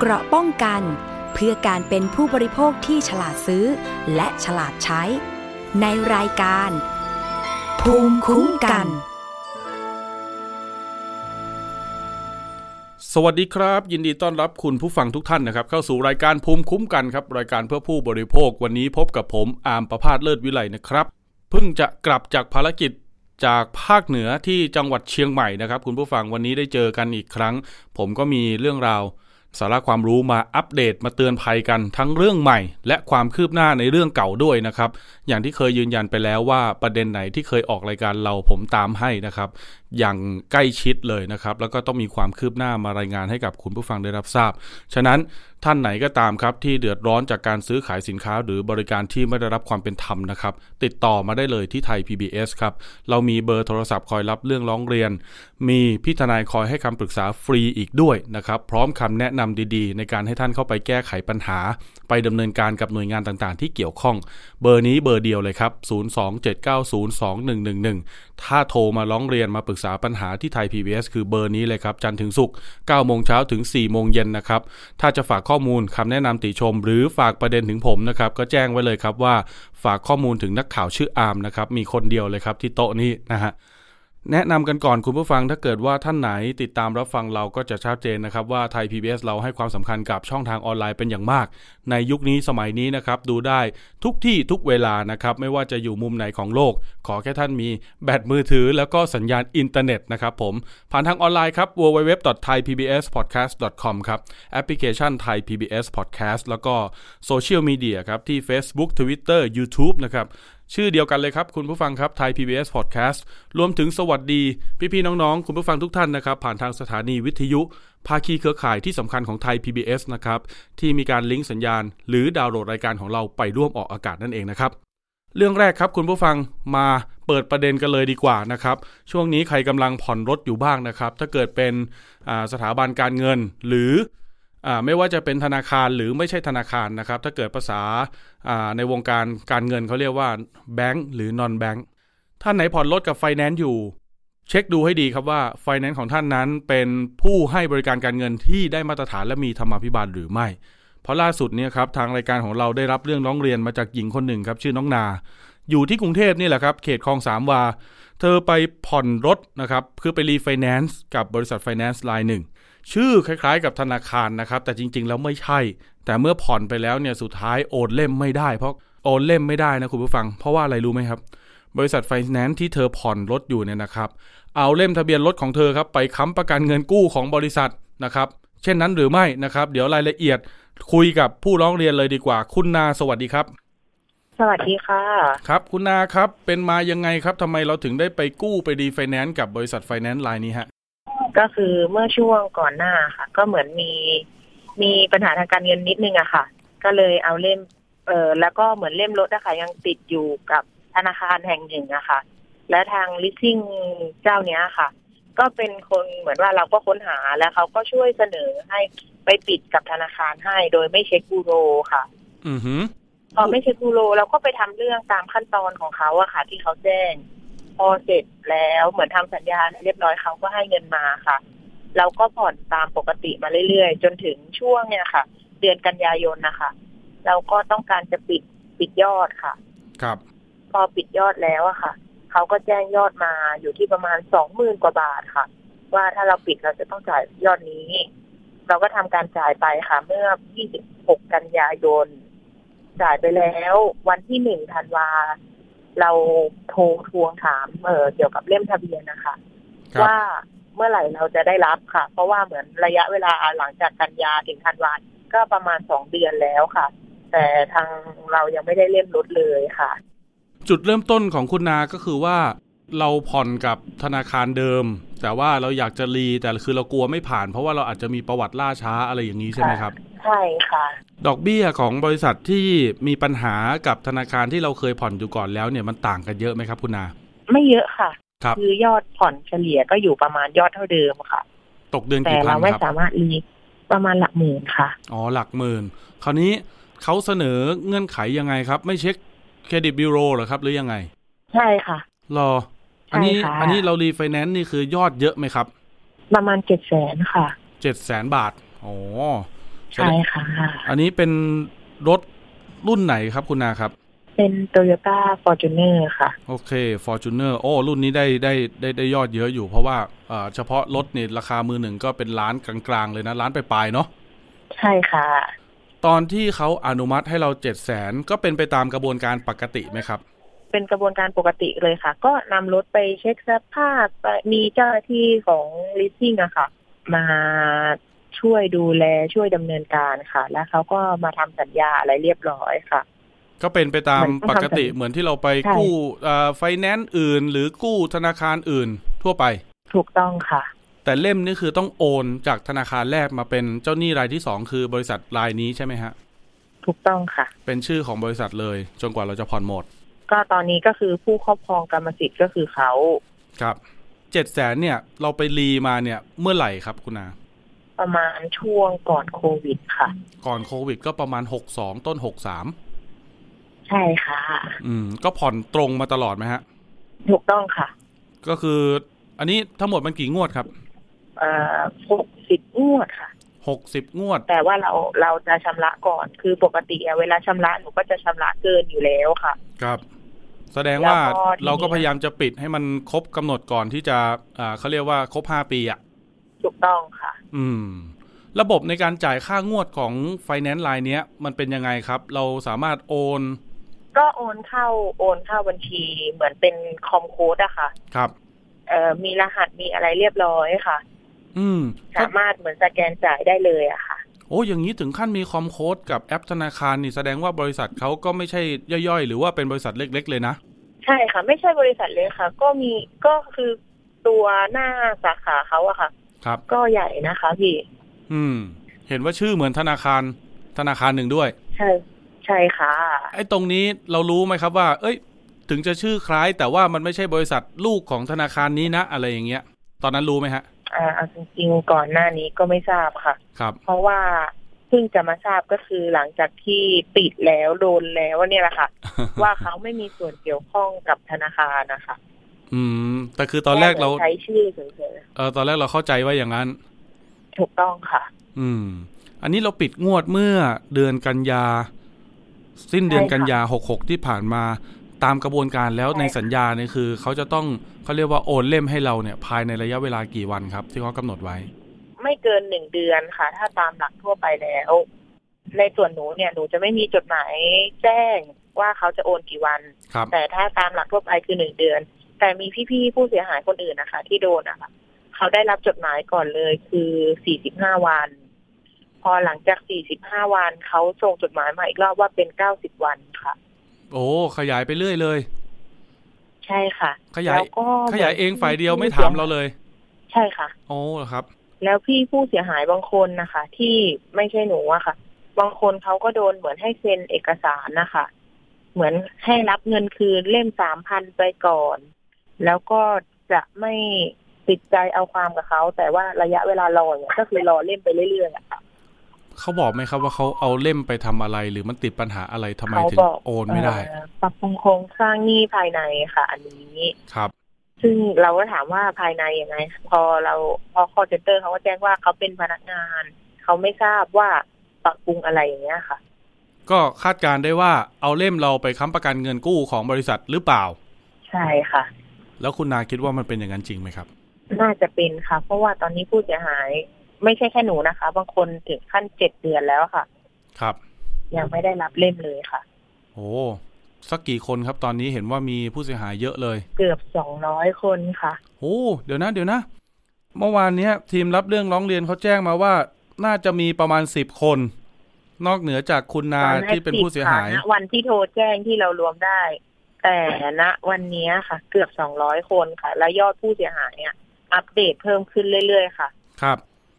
เกราะป้องกัน เพื่อการเป็นผู้บริโภคที่ฉลาดซื้อ และฉลาดใช้ ในรายการ ภูมิคุ้มกัน สวัสดีครับ ยินดีต้อนรับคุณผู้ฟังทุกท่านนะครับ เข้าสู่รายการภูมิคุ้มกันครับ รายการเพื่อผู้บริโภควันนี้พบกับผมอาร์มประพาสเลิศวิไลนะครับเพิ่งจะกลับจากภารกิจจากภาคเหนือที่จังหวัดเชียงใหม่นะครับ คุณผู้ฟังวันนี้ได้เจอกันอีกครั้ง ผมก็มีเรื่องราว สาระความรู้มาอัปเดตมาเตือนภัยกันทั้งเรื่องใหม่ และความคืบหน้าในเรื่องเก่าด้วยนะครับ อย่างที่เคยยืนยันไปแล้วว่าประเด็นไหนที่เคยออกรายการเราผมตามให้นะครับ อย่างใกล้ชิดเลยนะครับ แล้วก็ต้องมีความคืบหน้ามารายงานให้กับคุณผู้ฟังได้รับทราบ ฉะนั้นท่านไหนก็ตามครับที่เดือดร้อนจากการซื้อขายสินค้า หรือบริการที่ไม่ได้รับความเป็นธรรมนะครับ ติดต่อมาได้เลยที่ไทย PBS ครับ เรามีเบอร์โทรศัพท์คอยรับเรื่องร้องเรียน มีพี่ทนายคอยให้คำปรึกษาฟรีอีกด้วยนะครับ พร้อมคำแนะนำดีๆ ในการให้ท่านเข้าไปแก้ไขปัญหา ไปดำเนินการกับหน่วยงานต่างๆ ที่เกี่ยวข้อง เบอร์นี้เบอร์เดียวเลยครับ 027902111ถ้าโทรมาร้องเรียนมาปรึกษาปัญหาที่ไทย PBS คือเบอร์นี้เลยครับจันทร์ถึงศุกร์9โมงเช้าถึง 4 โมงเย็นนะครับ ถ้าจะฝากข้อมูลคำแนะนำติชม หรือฝากประเด็นถึงผมนะครับ ก็แจ้งไว้เลยครับว่าฝากข้อมูลถึงนักข่าวชื่ออาร์มนะครับ มีคนเดียวเลยครับที่โต๊ะนี้นะฮะ แนะนำกันก่อนคุณผู้ฟังถ้าเกิดว่าท่านไหนติดตามรับฟังเราก็จะชัดเจนนะครับว่าไทย PBS เราให้ความสำคัญกับช่องทางออนไลน์เป็นอย่างมาก ในยุคนี้สมัยนี้นะครับดูได้ทุกที่ทุกเวลานะครับไม่ว่าจะอยู่มุมไหนของโลก ขอแค่ท่านมีแบตมือถือ แล้วก็สัญญาณอินเทอร์เน็ตนะครับผมผ่านทางออนไลน์ครับ www.thaipbspodcast.com ครับแอปพลิเคชัน Thai PBS Podcast แล้วก็โซเชียลมีเดียครับที่ Facebook Twitter YouTube นะครับชื่อเดียวกันเลยครับ คุณผู้ฟังครับไทย PBS Podcast รวมถึงสวัสดี พี่ๆน้องๆ คุณผู้ฟังทุกท่านนะครับ ผ่านทางสถานีวิทยุ ภาคีเครือข่ายที่สำคัญของไทย PBS นะครับ ที่มีการลิงก์สัญญาณ หรือดาวน์โหลดรายการของเราไปร่วมออกอากาศนั่นเองนะครับ เรื่องแรกครับคุณผู้ฟังมาเปิดประเด็นกันเลยดีกว่านะครับ ช่วงนี้ใครกำลังผ่อนรถอยู่บ้างนะครับ ถ้าเกิดเป็นสถาบันการเงินหรือ ไม่ว่าจะเป็นธนาคารหรือไม่ใช่ธนาคารนะครับ ถ้าเกิดภาษาในวงการการเงินเขาเรียกว่าแบงก์หรือนอนแบงก์ท่านไหนผ่อนรถกับไฟแนนซ์อยู่ เช็คดูให้ดีครับว่าไฟแนนซ์ของท่านนั้นเป็นผู้ให้บริการการเงินที่ได้มาตรฐานและมีธรรมาภิบาลหรือไม่ เพราะล่าสุดเนี่ยครับทางรายการของเราได้รับเรื่องร้องเรียนมาจากหญิงคนหนึ่งครับชื่อน้องนา อยู่ที่กรุงเทพนี่แหละครับเขตคลองสามวา เธอไปผ่อนรถนะครับคือไปรีไฟแนนซ์กับบริษัทไฟแนนซ์รายหนึ่ง ชื่อคล้ายๆ กับธนาคารนะครับ แต่จริง ๆ แล้วไม่ใช่ แต่เมื่อผ่อนไปแล้วเนี่ยสุดท้ายโอนเล่มไม่ได้เพราะโอนเล่มไม่ได้นะคุณผู้ฟัง เพราะว่าอะไรรู้ไหมครับ บริษัทไฟแนนซ์ที่เธอผ่อนรถอยู่เนี่ยนะครับ เอาเล่มทะเบียนรถของเธอครับไปค้ำประกันเงินกู้ของบริษัทนะครับ เช่นนั้นหรือไม่นะครับ เดี๋ยวรายละเอียดคุยกับผู้ร้องเรียนเลยดีกว่า คุณนาสวัสดีครับ สวัสดีค่ะ ครับ คุณนาครับเป็นมายังไงครับทำไมเราถึงได้ไปกู้ไปรีไฟแนนซ์กับบริษัทไฟแนนซ์รายนี้ฮะ ก็คือเมื่อช่วงก่อนหน้าค่ะ ก็เหมือนมีมีปัญหาทางการเงินนิดนึงอะค่ะ ก็เลยเอาเล่ม เออแล้วก็เหมือนเล่มรถอะค่ะ ยังติดอยู่กับธนาคารแห่งหนึ่งอะค่ะ และทางลิสซิ่งเจ้าเนี้ยค่ะ ก็เป็นคนเหมือนว่าเราก็ค้นหาแล้วเขาก็ช่วยเสนอให้ไปปิดกับธนาคารให้ โดยไม่เช็คบูโรค่ะ อือหือพอไม่เช็คบูโรเราก็ไปทำเรื่องตามขั้นตอนของเขาอะค่ะ ที่เขาแจ้ง พอเสร็จแล้วเหมือนทำสัญญาเรียบร้อยเขาก็ให้เงินมาค่ะ เราก็ผ่อนตามปกติมาเรื่อยๆ จนถึงช่วงเนี่ยค่ะ เดือนกันยายนนะคะ เราก็ต้องการจะปิดปิดยอดค่ะ ครับ พอปิดยอดแล้วอะค่ะเขาก็แจ้งยอดมาอยู่ที่ประมาณสองหมื่นกว่าบาทค่ะ ว่าถ้าเราปิดเราจะต้องจ่ายยอดนี้ เราก็ทำการจ่ายไปค่ะ เมื่อ 26 กันยายนจ่ายไปแล้ว วันที่หนึ่งธันวา เราโทรทวงถามเออเกี่ยวกับเล่มทะเบียนนะคะครับว่าเมื่อไหร่เราจะได้รับค่ะ เพราะว่าเหมือนระยะเวลาหลังจากกันยาถึงธันวาก็ประมาณสองเดือนแล้วค่ะ แต่ทางเรายังไม่ได้เล่มรถเลยค่ะ จุดเริ่มต้นของคุณนาก็คือว่าเราผ่อนกับธนาคารเดิม แต่ว่าเราอยากจะรีแต่คือเรากลัวไม่ผ่าน เพราะว่าเราอาจจะมีประวัติล่าช้าอะไรอย่างนี้ใช่ไหมครับ ใช่ค่ะ ดอกเบี้ยของบริษัทที่มีปัญหากับธนาคารที่เราเคยผ่อนอยู่ก่อนแล้วเนี่ยมันต่างกันเยอะไหมครับคุณนา ไม่เยอะค่ะครับอยอดผ่อนเฉลี่ยก็อยู่ประมาณยอดเท่าเดิมค่ะ ตกเดือนแต่กี่พัเรานไม่ครับสามารถรีประมาณหลักหมื่นค่ะ อ๋อหลักหมื่น คราวนี้เขาเสนอเงื่อนไขยังไงครับ ไม่เช็คเครดิตบิโรเหรอครับ หรือยังไง ใช่ค่ะ รอ อันนี้ใช่ค่ะอันนี้เรารีไฟแนนซ์นี่คือยอดเยอะไหมครับ ประมาณเจ็ดแสนค่ะ เจ็ดแสนบาท อ๋อ ใช่ค่ะ อันนี้เป็นรถรุ่นไหนครับคุณนาครับ เป็น Toyota Fortuner ค่ะ โอเค Fortuner โอ้รุ่นนี้ได้ได้ได้ได้ยอดเยอะอยู่ เพราะว่าเอ่อเฉพาะรถเนี่ยราคามือหนึ่งก็เป็นล้านกลางๆ เลยนะล้านไปลายๆเนาะใช่ค่ะ ตอนที่เขาอนุมัติให้เราเจ็ดแสนก็เป็นไปตามกระบวนการปกติไหมครับเป็นกระบวนการปกติเลยค่ะ ก็นำรถไปเช็คสภาพไปมีเจ้าหน้าที่ของ leasing อะค่ะ มา ช่วยดูแลช่วยดำเนินการค่ะ แล้วเขาก็มาทำสัญญาอะไรเรียบร้อยค่ะ ก็เป็นไปตามเหมือนปต้องกทำติสัญเหมือนที่เราไปใช่กู้ไฟแนนซ์อื่น หรือกู้ธนาคารอื่นทั่วไป ถูกต้องค่ะ แต่เล่มนี่คือต้องโอนจากธนาคารแรกมาเป็นเจ้าหนี้รายที่สองคือบริษัทรายนี้ใช่ไหมฮะถูกต้องค่ะ เป็นชื่อของบริษัทเลย จนกว่าเราจะผ่อนหมด ก็ตอนนี้ก็คือผู้ครอบครองกรรมสิทธิ์ก็คือเขาครับเจ็ดแสนเนี่ย เราไปรีมาเนี่ยเมื่อไหร่ครับคุณนา ประมาณช่วงก่อนโควิดค่ะ ก่อนโควิดก็ประมาณหกสองต้นหกสามใช่ค่ะ อืม ก็ผ่อนตรงมาตลอดไหมฮะ ถูกต้องค่ะ ก็คือ อันนี้ทั้งหมดมันกี่งวดครับเอ่อหกสิบงวดค่ะหกสิบงวด แต่ว่าเราเราจะชำระก่อนคือปกติอะเวลาชำระหนูก็จะชำระเกินอยู่แล้วค่ะ ครับ แสดงว่าแล้วก็ทีนี้เราก็พยายามจะปิดให้มันครบกำหนดก่อนที่จะอ่าเขาเรียกว่าครบห้าปีอะ ถูกต้องค่ะ อืม ระบบในการจ่ายค่างวดของไฟแนนซ์รายเนี้ย มันเป็นยังไงครับ เราสามารถโอน ก็โอนเข้าโอนเข้าบัญชี เหมือนเป็น comp code อะค่ะ ครับ เอ่อมีรหัสมีอะไรเรียบร้อยค่ะ อืม สามารถเหมือนสแกนจ่ายได้เลยอะค่ะโอ้อย่างนี้ถึงขั้นมีคอมโค้ดกับแอปธนาคารนี่แสดงว่าบริษัทเขาก็ไม่ใช่ย่อยๆ หรือว่าเป็นบริษัทเล็ก ๆ เลยนะ ใช่ค่ะ ไม่ใช่บริษัทเลยค่ะ ก็มีก็คือตัวหน้าสาขาเขาอะค่ะ ครับ ก็ใหญ่นะคะพี่อืม เห็นว่าชื่อเหมือนธนาคาร ธนาคารหนึ่งด้วย ใช่ ใช่ค่ะ ไอ้ตรงนี้เรารู้ไหมครับว่า เอ้ย ถึงจะชื่อคล้าย แต่ว่ามันไม่ใช่บริษัทลูกของธนาคารนี้นะอะไรอย่างเงี้ย ตอนนั้นรู้ไหมฮะ อ่าเอาจริงๆก่อนหน้านี้ก็ไม่ทราบค่ะ ครับ เพราะว่าเพิ่งจะมาทราบก็คือหลังจากที่ปิดแล้วโดนแล้วเนี่ยแหละค่ะ ว่าเขาไม่มีส่วนเกี่ยวข้องกับธนาคารนะคะ อืม แต่คือตอนแรกเราใช้ชื่อเฉยเออตอนแรกเราเข้าใจว่าอย่างนั้นๆถูกต้องค่ะ อืม อันนี้เราปิดงวดเมื่อเดือนกันยา สิ้นเดือนใช่ค่ะกันยาหกหกที่ผ่านมาตามกระบวนการแล้วใช่ในค่ะสัญญาเนี่ยคือเขาจะต้องเขาเรียกว่าโอนเล่มให้เราเนี่ยภายในระยะเวลากี่วันครับ ที่เขากำหนดไว้ ไม่เกินหนึ่งเดือนค่ะ ถ้าตามหลักทั่วไปแล้ว ในส่วนหนูเนี่ยหนูจะไม่มีจดหมายแจ้งว่าเขาจะโอนกี่วันครับแต่ถ้าตามหลักทั่วไปคือหนึ่งเดือน แต่มีพี่ๆผู้เสียหายคนอื่นนะคะ ที่โดนนะคะเขาได้รับจดหมายก่อนเลยคือสี่สิบห้าวัน พอหลังจากสี่สิบห้าวันเขาส่งจดหมายมาอีกรอบว่าเป็นเก้าสิบวันค่ะ โอ้ขยายไปเรื่อยเลย ใช่ค่ะ ขยายแล้วก็ขยายเองฝ่ายเดียวไม่ถามเราเลย ใช่ค่ะ โอ้เหรอครับ แล้วพี่ผู้เสียหายบางคนนะคะ ที่ไม่ใช่หนูอะค่ะ บางคนเขาก็โดนเหมือนให้เซ็นเอกสารนะคะเหมือนให้รับเงินคืนเล่มสามพันไปก่อน แล้วก็จะไม่ติดใจเอาความกับเขา แต่ว่าระยะเวลารอเนี่ยก็คือรอเล่มไปเรื่อยๆอะค่ะเขาบอกไหมครับว่าเขาเอาเล่มไปทำอะไร หรือมันติดปัญหาอะไรทำไมเขาถึงบอกโอนไม่ได้เอ่อปรับปรุงโครงสร้างหนี้ภายในค่ะ อันนี้ครับ ซึ่งเราก็ถามว่าภายในยังไง พอเราพอคอเซ็นเตอร์เขาก็แจ้งว่าเขาเป็นพนักงาน เขาไม่ทราบว่าปรับปรุงอะไรอย่างเงี้ยค่ะ ก็คาดการณ์ได้ว่าเอาเล่มเราไปค้ำประกันเงินกู้ของบริษัทหรือเปล่า ใช่ค่ะ แล้วคุณนาคิดว่ามันเป็นอย่างนั้นจริงไหมครับ น่าจะเป็นค่ะ เพราะว่าตอนนี้ผู้เสียหาย ไม่ใช่แค่หนูนะคะ บางคนถึงขั้นเจ็ดเดือนแล้วค่ะ ครับ ยังไม่ได้รับเล่มเลยค่ะ โอ้สักกี่คนครับ ตอนนี้เห็นว่ามีผู้เสียหายเยอะเลย เกือบสองร้อยคนค่ะโอ้เดี๋ยวนะ เดี๋ยวนะ เมื่อวานเนี้ย ทีมรับเรื่องร้องเรียนเขาแจ้งมาว่า น่าจะมีประมาณสิบคน นอกเหนือจากคุณนาวันแรกที่เป็นผู้เสียหายสิบค่ะณวันที่โทรแจ้งที่เรารวมได้ แต่ณวันนี้ค่ะ เกือบสองร้อยคนค่ะ และยอดผู้เสียหายอะอัปเดตเพิ่มขึ้นเรื่อยๆค่ะ ครับ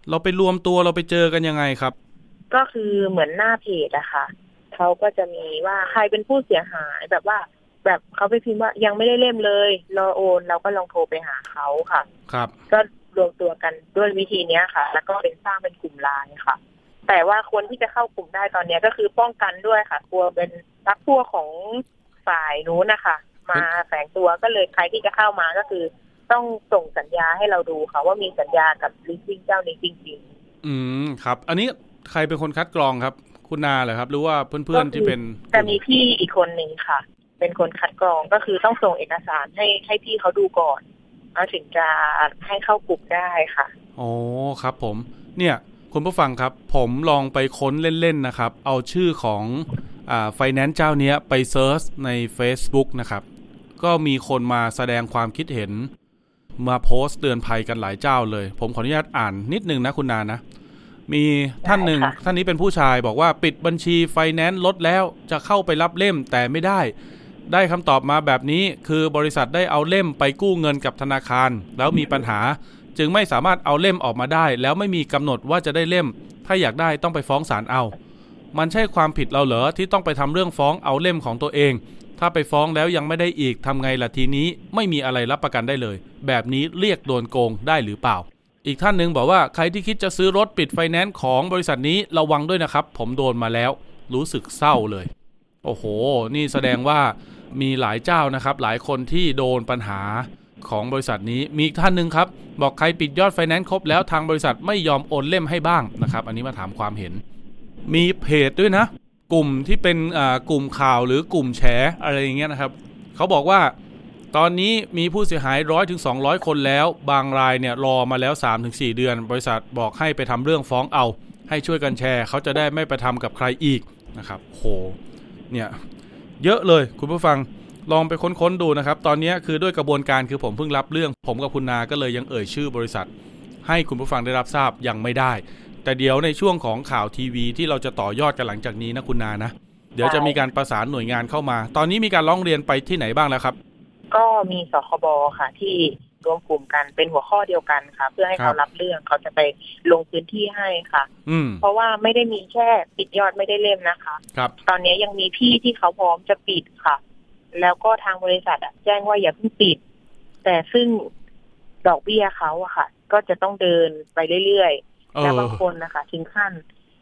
เราไปรวมตัวเราไปเจอกันยังไงครับ ก็คือเหมือนหน้าเพจอะค่ะ เขาก็จะมีว่าใครเป็นผู้เสียหายแบบว่า แบบเขาไปพิมพ์ว่ายังไม่ได้เล่มเลยรอโอน เราก็ลองโทรไปหาเขาค่ะ ครับ ก็รวมตัวกันด้วยวิธีเนี้ยค่ะ แล้วก็เป็นสร้างเป็นกลุ่มไลน์ค่ะ แต่ว่าคนที่จะเข้ากลุ่มได้ตอนเนี้ยก็คือป้องกันด้วยค่ะ กลัวเป็นรักพวกของ ฝ่ายนู้นนะคะมาแฝงตัวก็เลยใครที่จะเข้ามาก็คือ ต้องส่งสัญญาให้เราดูค่ะว่ามีสัญญากับลิสซิ่งเจ้านี้จริงอืมครับ อันนี้ใครเป็นคนคัดกรองครับ คุณนาเหรอครับ หรือว่าเพื่อนๆที่เป็นจะมีพี่อีกคนหนึ่งค่ะ เป็นคนคัดกรองก็คือต้องส่งเอกสารให้ให้พี่เขาดูก่อนแล้วถึงจะให้เข้ากลุ่มได้ค่ะโอ้ครับผม เนี่ย คุณผู้ฟังครับ ผมลองไปค้นเล่นๆนะครับ เอาชื่อของอ่าไฟแนนซ์เจ้าเนี้ยไป search ใน Facebook นะครับ ก็มีคนมาแสดงความคิดเห็น มาโพสต์เตือนภัยกันหลายเจ้าเลย ผมขออนุญาตอ่านนิดนึงนะคุณนานะ มีท่านหนึ่งได้ค่ะท่านนี้เป็นผู้ชายบอกว่าปิดบัญชีไฟแนนซ์รถแล้วจะเข้าไปรับเล่มแต่ไม่ได้ ได้คำตอบมาแบบนี้คือบริษัทได้เอาเล่มไปกู้เงินกับธนาคาร แล้วมีปัญหา จึงไม่สามารถเอาเล่มออกมาได้ แล้วไม่มีกำหนดว่าจะได้เล่ม ถ้าอยากได้ต้องไปฟ้องศาลเอา มันใช่ความผิดเราเหรอที่ต้องไปทำเรื่องฟ้องเอาเล่มของตัวเอง ถ้าไปฟ้องแล้วยังไม่ได้อีกทำไงล่ะทีนี้ไม่มีอะไรรับประกันได้เลย แบบนี้เรียกโดนโกงได้หรือเปล่า อีกท่านหนึ่งบอกว่าใครที่คิดจะซื้อรถปิดไฟแนนซ์ของบริษัทนี้ระวังด้วยนะครับ ผมโดนมาแล้ว รู้สึกเศร้าเลย โอ้โห นี่แสดงว่ามีหลายเจ้านะครับ หลายคนที่โดนปัญหา ของบริษัทนี้มีอีกท่านหนึ่งครับ บอกใครปิดยอดไฟแนนซ์ครบแล้วทางบริษัทไม่ยอมโอนเล่มให้บ้างนะครับ อันนี้มาถามความเห็น มีเพจด้วยนะ กลุ่มที่เป็นกลุ่มข่าวหรือกลุ่มแฉอะไรอย่างเงี้ยนะครับเขาบอกว่าตอนนี้มีผู้เสียหายร้อยถึงสองคนแล้ว บางรายเนี่ยรอมาแล้ว 3-4 เดือน บริษัทบอกให้ไปทำเรื่องฟ้องเอา ให้ช่วยกันแชร์ เขาจะได้ไม่ไปทำกับใครอีกนะครับโหเนี่ยเยอะเลยคุณผู้ฟัง ลองไปค้นๆดูนะครับ ตอนนี้คือด้วยกระบวนการคือผมเพิ่งรับเรื่อง ผมกับคุณนาก็เลยยังเอ่ยชื่อบริษัท ให้คุณผู้ฟังได้รับทราบยังไม่ได้ แต่เดี๋ยวในช่วงของข่าวทีวี ที่เราจะต่อยอดกันหลังจากนี้นะคุณนานะ เดี๋ยวจะมีการประสานหน่วยงานเข้ามา ตอนนี้มีการร้องเรียนไปที่ไหนบ้างแล้วครับ ก็มีสคบค่ะที่รวมกลุ่มกันเป็นหัวข้อเดียวกันค่ะ เพื่อให้ครัเขาบรับเรื่องเขาจะไปลงพื้นที่ให้ค่ะอืมเพราะว่าไม่ได้มีแค่ปิดยอดไม่ได้เล่มนะคะ ครับ ตอนนี้ยังมีพี่ที่เขาพร้อมจะปิดค่ะ แล้วก็ทางบริษัทอะแจ้งว่าอย่าเพิ่งปิด แต่ซึ่งดอกเบี้ยเขาอะค่ะ ก็จะต้องเดินไปเรื่อยเอๆแล้วอบางคนนะคะถึงขั้น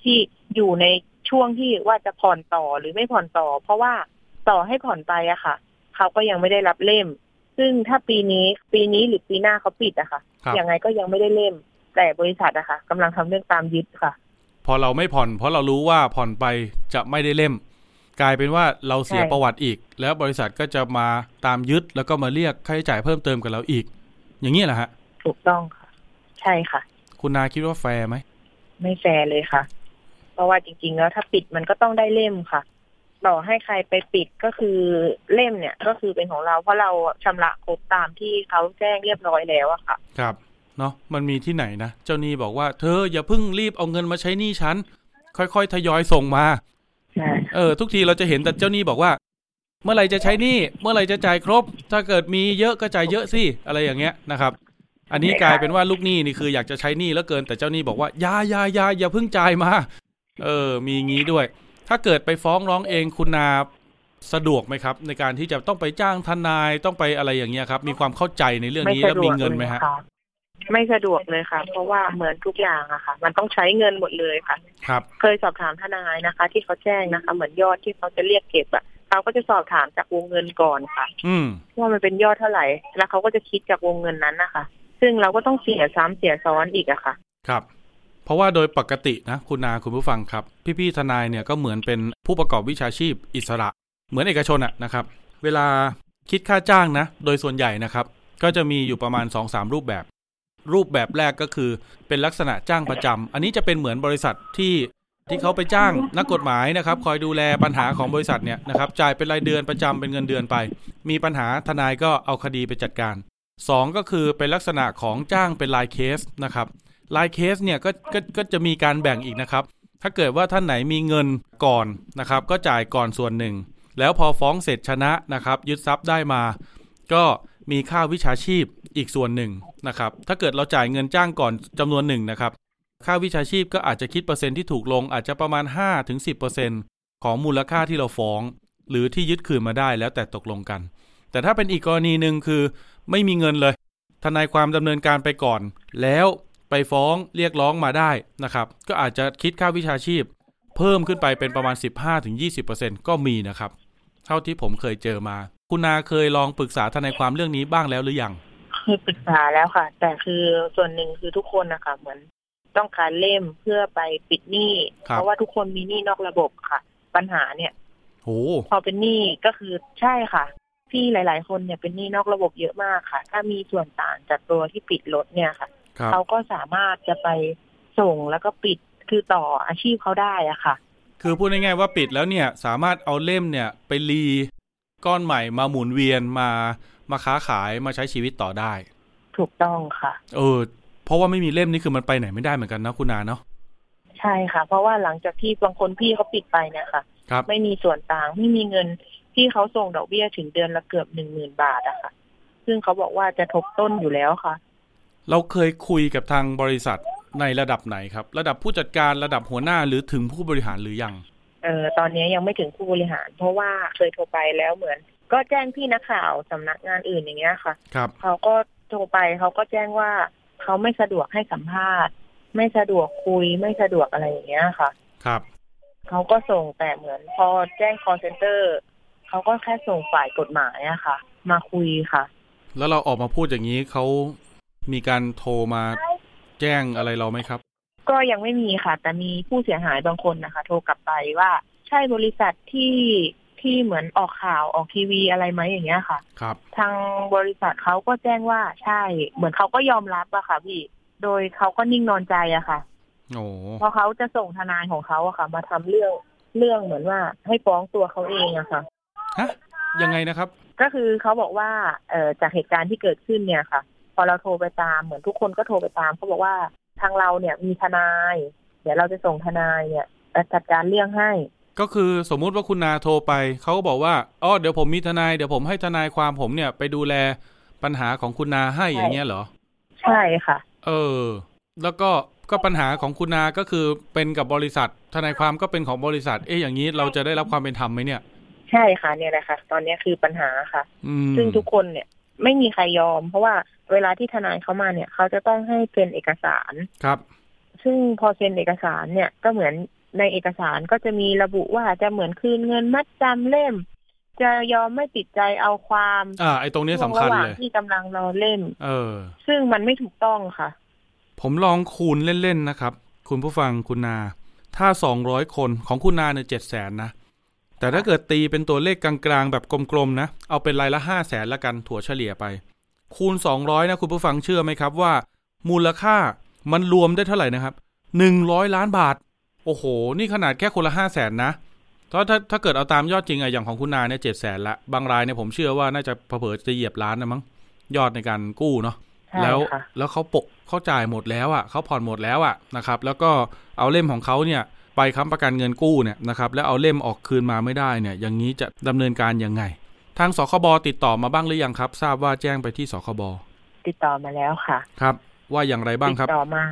ที่อยู่ในช่วงที่ว่าจะผ่อนต่อหรือไม่ผ่อนต่อ เพราะว่าต่อให้ผ่อนไปอะค่ะ เขาก็ยังไม่ได้รับเล่ม ซึ่งถ้าปีนี้ปีนี้หรือปีหน้าเขาปิดอะค่ะครับยังไงก็ยังไม่ได้เล่ม แต่บริษัทอะค่ะกำลังทำเรื่องตามยึดค่ะ พอเราไม่ผ่อน เพราะเรารู้ว่าผ่อนไปจะไม่ได้เล่ม กลายเป็นว่าเราเสียใช่ประวัติอีก แล้วบริษัทก็จะมาตามยึดแล้วก็มาเรียกค่าใช้จ่ายเพิ่มเติมกับเราอีก อย่างนี้แหละฮะ ถูกต้องค่ะ ใช่ค่ะ คุณนาคิดว่าแฟร์ไหมไม่แฟร์เลยค่ะ เพราะว่าจริง ๆ แล้วถ้าปิดมันก็ต้องได้เล่มค่ะ ต่อให้ใครไปปิดก็คือเล่มเนี่ย ก็คือเป็นของเราเพราะเราชำระครบตามที่เขาแจ้งเรียบร้อยแล้วอะค่ะ ครับเนาะมันมีที่ไหนนะเจ้าหนี้บอกว่าเธออย่าเพิ่งรีบเอาเงินมาใช้หนี้ฉันค่อยๆทยอยส่งมาใช่ เออทุกทีเราจะเห็นแต่เจ้าหนี้บอกว่า เมื่อไหร่จะใช้หนี้เมื่อไหร่จะจ่ายครบ ถ้าเกิดมีเยอะก็จ่ายเยอะสิอะไรอย่างเงี้ยนะครับ อันนี้กลายเป็นว่าลูกหนี้นี่คืออยากจะใช้หนี้แล้วเกินแต่เจ้าหนี้บอกว่าอย่าอย่าอย่าอย่าเพิ่งจ่ายมา เออ มีงี้ด้วย ถ้าเกิดไปฟ้องร้องเองคุณนาสะดวกไหมครับ ในการที่จะต้องไปจ้างทนายต้องไปอะไรอย่างเงี้ยครับ มีความเข้าใจในเรื่องไม่นี้สะแล้วดวมีกเงินเลไหมยฮะค่ะ ไม่สะดวกเลยค่ะ เพราะว่าเหมือนทุกอย่างอะค่ะ มันต้องใช้เงินหมดเลยค่ะ ครับ เคยสอบถามทนายนะคะ ที่เขาแจ้งนะคะ เหมือนยอดที่เขาจะเรียกเก็บอะเขาก็จะสอบถามจากวงเงินก่อนค่ะ อืม ว่ามันเป็นยอดเท่าไหร่ แล้วเขาก็จะคิดจากวงเงินนั้นนะคะ ซึ่งเราก็ต้องเสียซ้ำเสียซ้อนอีกอะค่ะ ครับ เพราะว่าโดยปกตินะคุณนาคุณผู้ฟังครับ พี่ๆทนายเนี่ยก็เหมือนเป็นผู้ประกอบวิชาชีพอิสระ เหมือนเอกชนอะนะครับ เวลาคิดค่าจ้างนะ โดยส่วนใหญ่นะครับ ก็จะมีอยู่ประมาณ2-3รูปแบบ รูปแบบแรกก็คือเป็นลักษณะจ้างประจำอันนี้จะเป็นเหมือนบริษัทที่ที่เขาไปจ้างนักกฎหมายนะครับ คอยดูแลปัญหาของบริษัทเนี่ยนะครับจ่ายเป็นรายเดือนประจำเป็นเงินเดือนไป มีปัญหาทนายก็เอาคดีไปจัดการสองก็คือเป็นลักษณะของจ้างเป็นรายเคสนะครับรายเคสเนี่ยก็ก็ก็จะมีการแบ่งอีกนะครับ ถ้าเกิดว่าท่านไหนมีเงินก่อนนะครับ ก็จ่ายก่อนส่วนหนึ่ง แล้วพอฟ้องเสร็จชนะนะครับ ยึดทรัพย์ได้มา ก็มีค่าวิชาชีพ อีกส่วนหนึ่งนะครับ ถ้าเกิดเราจ่ายเงินจ้างก่อนจำนวนหนึ่งนะครับ ค่าวิชาชีพก็อาจจะคิดเปอร์เซ็นที่ถูกลงอาจจะประมาณ 5-10%ของมูลค่าที่เราฟ้อง หรือที่ยึดคืนมาได้แล้วแต่ตกลงกัน แต่ถ้าเป็นอีกกรณีหนึ่งคือไม่มีเงินเลย ทนายความดำเนินการไปก่อน แล้วไปฟ้องเรียกร้องมาได้นะครับ ก็อาจจะคิดค่าวิชาชีพ เพิ่มขึ้นไปเป็นประมาณ 15-20%ก็มีนะครับ เท่าที่ผมเคยเจอมา คุณนาเคยลองปรึกษาทนายความเรื่องนี้บ้างแล้วหรือยัง คยปรึกษาแล้วค่ะ แต่คือส่วนหนึ่งคือทุกคนนะคะเหมือนต้องการเล่มเพื่อไปปิดหนี้ครับเพราะว่าทุกคนมีหนี้นอกระบบค่ะ ปัญหาเนี่ยโอ้พอเป็นหนี้ก็คือใช่ค่ะพี่หลาย ๆ คนเนี่ยเป็นหนี้นอกระบบเยอะมากค่ะ ถ้ามีส่วนต่างจากตัวที่ปิดรถเนี่ยค่ะครับเขาก็สามารถจะไปส่งแล้วก็ปิดคือต่ออาชีพเขาได้อะค่ะ คือพูดง่ายๆว่าปิดแล้วเนี่ยสามารถเอาเล่มเนี่ยไปรีก้อนใหม่มาหมุนเวียนมา มาค้าขายมาใช้ชีวิตต่อได้ ถูกต้องค่ะ เออ เพราะว่าไม่มีเล่มนี่คือมันไปไหนไม่ได้เหมือนกันนะคุณนาเนาะใช่ค่ะ เพราะว่าหลังจากที่บางคนพี่เขาปิดไปเนี่ยค่ะครับไม่มีส่วนต่างไม่มีเงินที่เขาส่งดอกเบี้ยถึงเดือนละเกือบหนึ่งหมื่นบาทอะค่ะ ซึ่งเขาบอกว่าจะทบต้นอยู่แล้วค่ะ เราเคยคุยกับทางบริษัทในระดับไหนครับ ระดับผู้จัดการระดับหัวหน้าหรือถึงผู้บริหารหรือยังเออตอนนี้ยังไม่ถึงผู้บริหาร เพราะว่าเคยโทรไปแล้วเหมือน ก็แจ้งพี่นักข่าวสำนักงานอื่นอย่างเงี้ยค่ะ ครับ เขาก็โทรไปเขาก็แจ้งว่าเขาไม่สะดวกให้สัมภาษณ์ ไม่สะดวกคุยไม่สะดวกอะไรอย่างเงี้ยค่ะ ครับ เขาก็ส่งแต่เหมือน พอแจ้ง call center เขาก็แค่ส่งฝ่ายกฎหมายอะค่ะ มาคุยค่ะ แล้วเราออกมาพูดอย่างนี้เขามีการโทรมาแจ้งอะไรเราไหมครับ ก็ยังไม่มีค่ะ แต่มีผู้เสียหายบางคนนะคะ โทรกลับไปว่าใช่บริษัทที่ ที่เหมือนออกข่าวออกทีวีอะไรไหมอย่างเงี้ยค่ะ ครับ ทางบริษัทเขาก็แจ้งว่าใช่ เหมือนเขาก็ยอมรับอะค่ะ พี่ โดยเขาก็นิ่งนอนใจอะค่ะโอ้เพราะเขาจะส่งทนายของเขาอะค่ะ มาทำเรื่องเรื่องเหมือนว่าให้ฟ้องตัวเขาเองอะค่ะฮะยังไงนะครับ ก็คือเขาบอกว่าเอ่อจากเหตุการณ์ที่เกิดขึ้นเนี่ยค่ะ พอเราโทรไปตามเหมือนทุกคนก็โทรไปตามเขาบอกว่าทางเราเนี่ยมีทนาย เดี๋ยวเราจะส่งทนายเนี่ยจัดการเรื่องให้ ก็คือสมมุติว่าคุณนาโทรไปเขาก็บอกว่าอ๋อเดี๋ยวผมมีทนายเดี๋ยวผมให้ทนายความผมเนี่ยไปดูแลปัญหาของคุณนาให้อย่างเงี้ยเหรอ ใช่ค่ะ เออ แล้วก็ก็ปัญหาของคุณนาก็คือเป็นกับบริษัท ทนายความก็เป็นของบริษัท เอ๊ะอย่างนี้เราจะได้รับความเป็นธรรมไหมเนี่ย ใช่ค่ะเนี่ยแหละค่ะ ตอนนี้คือปัญหาค่ะ อืมซึ่งทุกคนเนี่ยไม่มีใครยอม เพราะว่าเวลาที่ทนายเขามาเนี่ยเขาจะต้องให้เป็นเอกสาร ครับ ซึ่งพอเซ็นเอกสารเนี่ยก็เหมือน ในเอกสารก็จะมีระบุว่าจะเหมือนคืนเงินมัดจำเล่ม จะยอมไม่ติดใจเอาความ อ่า ไอ้ตรงนี้สำคัญระหว่างเลยที่กำลังรอเล่มเออ ซึ่งมันไม่ถูกต้องค่ะ ผมลองคูณเล่น ๆ นะครับ คุณผู้ฟังคุณนา ถ้าสองร้อยคนของคุณนาเนี่ยเจ็ดแสนนะ แต่ถ้าเกิดตีเป็นตัวเลขกลางๆ แบบกลม ๆ นะ เอาเป็นรายละห้าแสนละกันถั่วเฉลี่ยไป คูณสองร้อยนะคุณผู้ฟังเชื่อไหมครับว่า มูลค่ามันรวมได้เท่าไหร่นะครับหนึ่งร้อยล้านบาท โอ้โห นี่ขนาดแค่คนละห้าแสนนะถ้าถ้าถ้าเกิดเอาตามยอดจริงอะอย่างของคุณนาเนี่ยเจ็ดแสนละ บางรายเนี่ยผมเชื่อว่าน่าจะเผลอๆจะเหยียบล้านนะมั้งยอดในการกู้เนาะใช่แล้วค่ะแล้วเขาปกเขาจ่ายหมดแล้วอะเขาผ่อนหมดแล้วอะนะครับ แล้วก็เอาเล่มของเขาเนี่ย ไปค้ำประกันเงินกู้เนี่ยนะครับ แล้วเอาเล่มออกคืนมาไม่ได้เนี่ย อย่างนี้จะดำเนินการยังไง ทางสคบติดต่อมาบ้างหรือยังครับ ทราบว่าแจ้งไปที่สคบติดต่อมาแล้วค่ะ ครับ ว่าอย่างไรบ้างติดครับต่อมา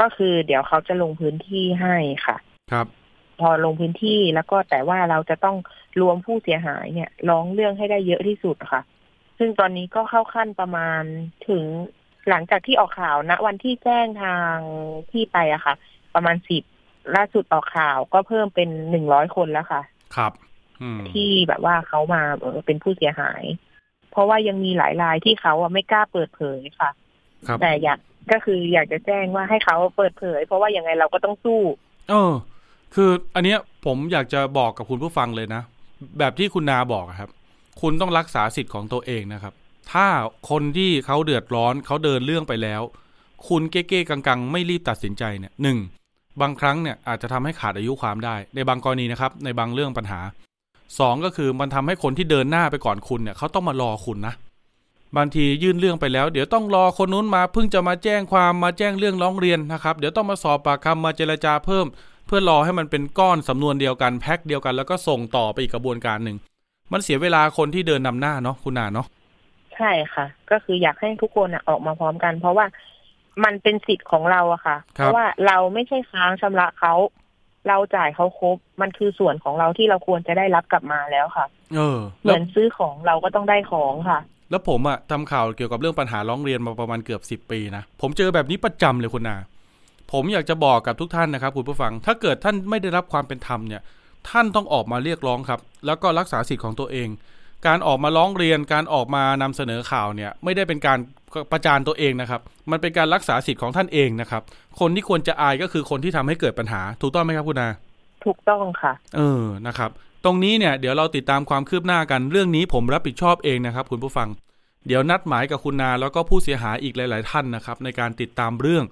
ก็คือเดี๋ยวเขาจะลงพื้นที่ให้ค่ะ ครับ พอลงพื้นที่แล้วก็แต่ว่าเราจะต้องรวมผู้เสียหายเนี่ยร้องเรื่องให้ได้เยอะที่สุดค่ะ ซึ่งตอนนี้ก็เข้าขั้นประมาณถึงหลังจากที่ออกข่าวณวันที่แจ้งทางที่ไปอะค่ะ ประมาณสิบล่าสุดออกข่าวก็เพิ่มเป็นหนึ่งร้อยคนแล้วค่ะ ครับอืมที่แบบว่าเขามาเอ่อเป็นผู้เสียหาย เพราะว่ายังมีหลายรายที่เขาอะไม่กล้าเปิดเผยค่ะครับแต่อยาก ก็คืออยากจะแจ้งว่าให้เขาเปิดเผย เพราะว่ายังไงเราก็ต้องสู้ เออ คืออันเนี้ยผมอยากจะบอกกับคุณผู้ฟังเลยนะ แบบที่คุณนาบอกครับ คุณต้องรักษาสิทธิ์ของตัวเองนะครับ ถ้าคนที่เขาเดือดร้อนเขาเดินเรื่องไปแล้ว คุณเก้ๆกังๆ ไม่รีบตัดสินใจเนี่ยหนึ่งบางครั้งเนี่ยอาจจะทำให้ขาดอายุความได้ ในบางกรณีนะครับ ในบางเรื่องปัญหาสองก็คือมันทำให้คนที่เดินหน้าไปก่อนคุณเนี่ยเขาต้องมารอคุณนะ บางทียื่นเรื่องไปแล้ว เดี๋ยวต้องรอคนนู้นมาเพิ่งจะมาแจ้งความมาแจ้งเรื่องร้องเรียนนะครับ เดี๋ยวต้องมาสอบปากคำมาเจรจาเพิ่ม เพื่อรอให้มันเป็นก้อนสำนวนเดียวกันแพ็คเดียวกัน แล้วก็ส่งต่อไปอีกกระบวนการหนึ่งมันเสียเวลาคนที่เดินนำหน้าเนาะคุณนาเนาะใช่ค่ะ ก็คืออยากให้ทุกคนอะออกมาพร้อมกัน เพราะว่ามันเป็นสิทธิ์ของเราอะค่ะ เพราะว่าเราไม่ใช่ค้างชำระเขาเราจ่ายเขาครบ มันคือส่วนของเราที่เราควรจะได้รับกลับมาแล้วค่ะ เออ เหแล้วมือนซื้อของเราก็ต้องได้ของค่ะ แล้วผมอะทำข่าวเกี่ยวกับเรื่องปัญหาร้องเรียนมาประมาณเกือบสิบปีนะ ผมเจอแบบนี้ประจำเลยคุณนาผมอยากจะบอกกับทุกท่านนะครับ คุณผู้ฟัง ถ้าเกิดท่านไม่ได้รับความเป็นธรรมเนี่ย ท่านต้องออกมาเรียกร้องครับ แล้วก็รักษาสิทธิ์ของตัวเอง การออกมาร้องเรียน การออกมานำเสนอข่าวเนี่ย ไม่ได้เป็นการประจานตัวเองนะครับ มันเป็นการรักษาสิทธิ์ของท่านเองนะครับ คนที่ควรจะอายก็คือคนที่ทำให้เกิดปัญหา ถูกต้องไหมครับคุณนาถูกต้องค่ะ เออ นะครับ ตรงนี้เนี่ยเดี๋ยวเราติดตามความคืบหน้ากันเรื่องนี้ผมรับผิดชอบเองนะครับ คุณผู้ฟัง เดี๋ยวนัดหมายกับคุณนาแล้วก็ผู้เสียหายอีกหลาย ๆ ท่านนะครับในการติดตามเรื่อง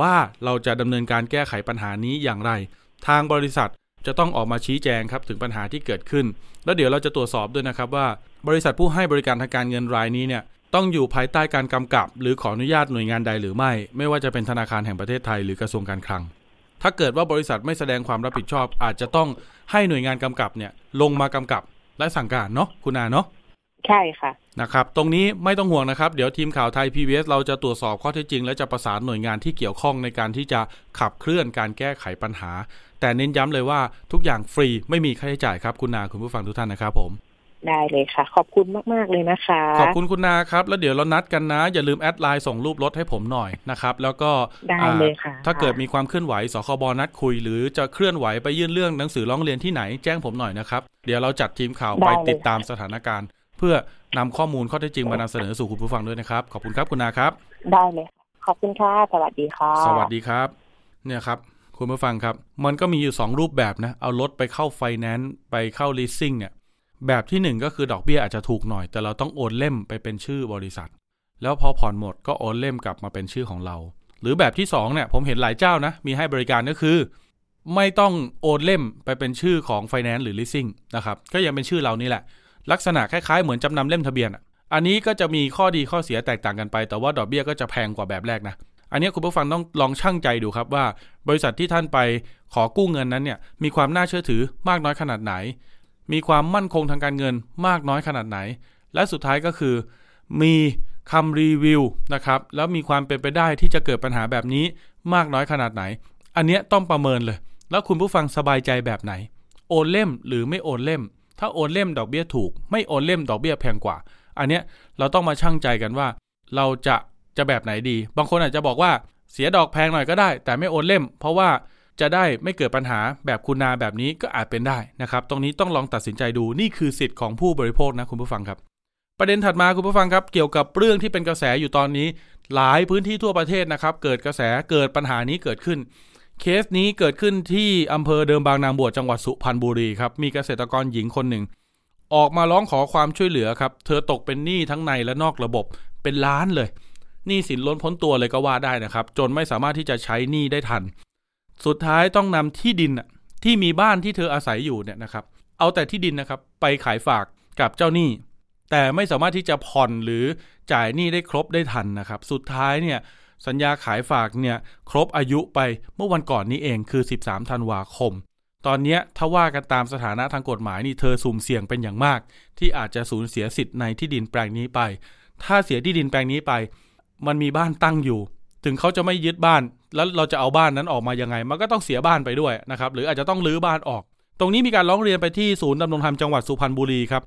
ว่าเราจะดำเนินการแก้ไขปัญหานี้อย่างไร ทางบริษัทจะต้องออกมาชี้แจงครับถึงปัญหาที่เกิดขึ้น แล้วเดี๋ยวเราจะตรวจสอบด้วยนะครับว่า บริษัทผู้ให้บริการทางการเงินรายนี้เนี่ยต้องอยู่ภายใต้การกำกับ หรือขออนุญาตหน่วยงานใดหรือไม่ ไม่ว่าจะเป็นธนาคารแห่งประเทศไทยหรือกระทรวงการคลัง ถ้าเกิดว่าบริษัทไม่แสดงความรับผิดชอบ อาจจะต้องให้หน่วยงานกำกับเนี่ย ลงมากำกับและสั่งการเนาะคุณอาเนาะใช่ค่ะนะครับ ตรงนี้ไม่ต้องห่วงนะครับ เดี๋ยวทีมข่าวไทย PBS เราจะตรวจสอบข้อเท็จจริง และจะประสานหน่วยงานที่เกี่ยวข้องในการที่จะขับเคลื่อนการแก้ไขปัญหา แต่เน้นย้ำเลยว่าทุกอย่างฟรีไม่มีค่าใช้จ่ายครับคุณนาคุณผู้ฟังทุกท่านนะครับผม ได้เลยค่ะ ขอบคุณมาก ๆ เลยนะคะ ขอบคุณคุณนาครับ แล้วเดี๋ยวเรานัดกันนะ อย่าลืม add LINE ส่งรูปรถให้ผมหน่อยนะครับ แล้วก็ได้เลยค่ะ ถ้าเกิดมีความเคลื่อนไหวสคบนัดคุย หรือจะเคลื่อนไหวไปยื่นเรื่องหนังสือร้องเรียนที่ไหนแจ้งผมหน่อยนะครับ เดี๋ยวเราจัดทีมข่าวไปติดตามสถานการณ์ เพื่อนำข้อมูลข้อเท็จจริงมานำเสนอสู่คุณผู้ฟังด้วยนะครับ ขอบคุณครับคุณนาครับ ได้เลยค่ะขอบคุณค่ะ สวัสดีค่ะ สวัสดีครับ เนี่ยครับคุณผู้ฟังครับ มันก็มีอยู่ 2 รูปแบบนะ เอารถไปเข้าไฟแนนซ์ไปเข้า leasing เนี่ย แบบที่ 1 ก็คือดอกเบี้ยอาจจะถูกหน่อย แต่เราต้องโอนเล่มไปเป็นชื่อบริษัท แล้วพอผ่อนหมดก็โอนเล่มกลับมาเป็นชื่อของเรา หรือแบบที่2เนี่ยผมเห็นหลายเจ้านะมีให้บริการก็คือ ไม่ต้องโอนเล่มไปเป็นชื่อของไฟแนนซ์หรือ leasing นะครับก็ยังเป็นชื่อเรานี่แหละ ลักษณะคล้ายๆเหมือนจำนำเล่มทะเบียนอันนี้ก็จะมีข้อดีข้อเสียแตกต่างกันไป แต่ว่าดอกเบี้ยก็จะแพงกว่าแบบแรกนะอันนี้คุณผู้ฟังต้องลองชั่งใจดูครับว่า บริษัทที่ท่านไปขอกู้เงินนั้นเนี่ยมีความน่าเชื่อถือมากน้อยขนาดไหน มีความมั่นคงทางการเงินมากน้อยขนาดไหน และสุดท้ายก็คือ มีคำรีวิวนะครับ แล้วมีความเป็นไปได้ที่จะเกิดปัญหาแบบนี้มากน้อยขนาดไหน อันเนี้ยต้องประเมินเลย แล้วคุณผู้ฟังสบายใจแบบไหน โอนเล่มหรือไม่โอนเล่ม ถ้าโอนเล่มดอกเบี้ยถูก ไม่โอนเล่มดอกเบี้ยแพงกว่า อันเนี้ยเราต้องมาชั่งใจกันว่า เราจะจะแบบไหนดี บางคนอาจจะบอกว่าเสียดอกแพงหน่อยก็ได้ แต่ไม่โอนเล่ม เพราะว่า จะได้ไม่เกิดปัญหาแบบคุณนาแบบนี้ก็อาจเป็นได้นะครับ ตรงนี้ต้องลองตัดสินใจดูนี่คือสิทธิ์ของผู้บริโภคนะคุณผู้ฟังครับ ประเด็นถัดมาคุณผู้ฟังครับ เกี่ยวกับเรื่องที่เป็นกระแสอยู่ตอนนี้ หลายพื้นที่ทั่วประเทศนะครับ เกิดกระแสเกิดปัญหานี้เกิดขึ้น เคสนี้เกิดขึ้นที่อำเภอเดิมบางนางบวชจังหวัดสุพรรณบุรีครับมีเกษตรกรหญิงคนหนึ่ง ออกมาร้องขอความช่วยเหลือครับ เธอตกเป็นหนี้ทั้งในและนอกระบบเป็นล้านเลยหนี้สินล้นพ้นตัวเลยก็ว่าได้นะครับ จนไม่สามารถที่จะใช้หนี้ได้ทัน สุดท้ายต้องนำที่ดินที่มีบ้านที่เธออาศัยอยู่เนี่ยนะครับ เอาแต่ที่ดินนะครับ ไปขายฝากกับเจ้าหนี้ แต่ไม่สามารถที่จะผ่อนหรือจ่ายหนี้ได้ครบได้ทันนะครับ สุดท้ายเนี่ยสัญญาขายฝากเนี่ยครบอายุไปเมื่อวันก่อนนี้เองคือ 13 ธันวาคม ตอนนี้ถ้าว่ากันตามสถานะทางกฎหมายนี่เธอสุ่มเสี่ยงเป็นอย่างมาก ที่อาจจะสูญเสียสิทธิ์ในที่ดินแปลงนี้ไป ถ้าเสียที่ดินแปลงนี้ไป มันมีบ้านตั้งอยู่ ถึงเขาจะไม่ยึดบ้าน แล้วเราจะเอาบ้านนั้นออกมายังไง มันก็ต้องเสียบ้านไปด้วยนะครับ หรืออาจจะต้องรื้อบ้านออก ตรงนี้มีการร้องเรียนไปที่ศูนย์ดำรงธรรมจังหวัดสุพรรณบุรีครับ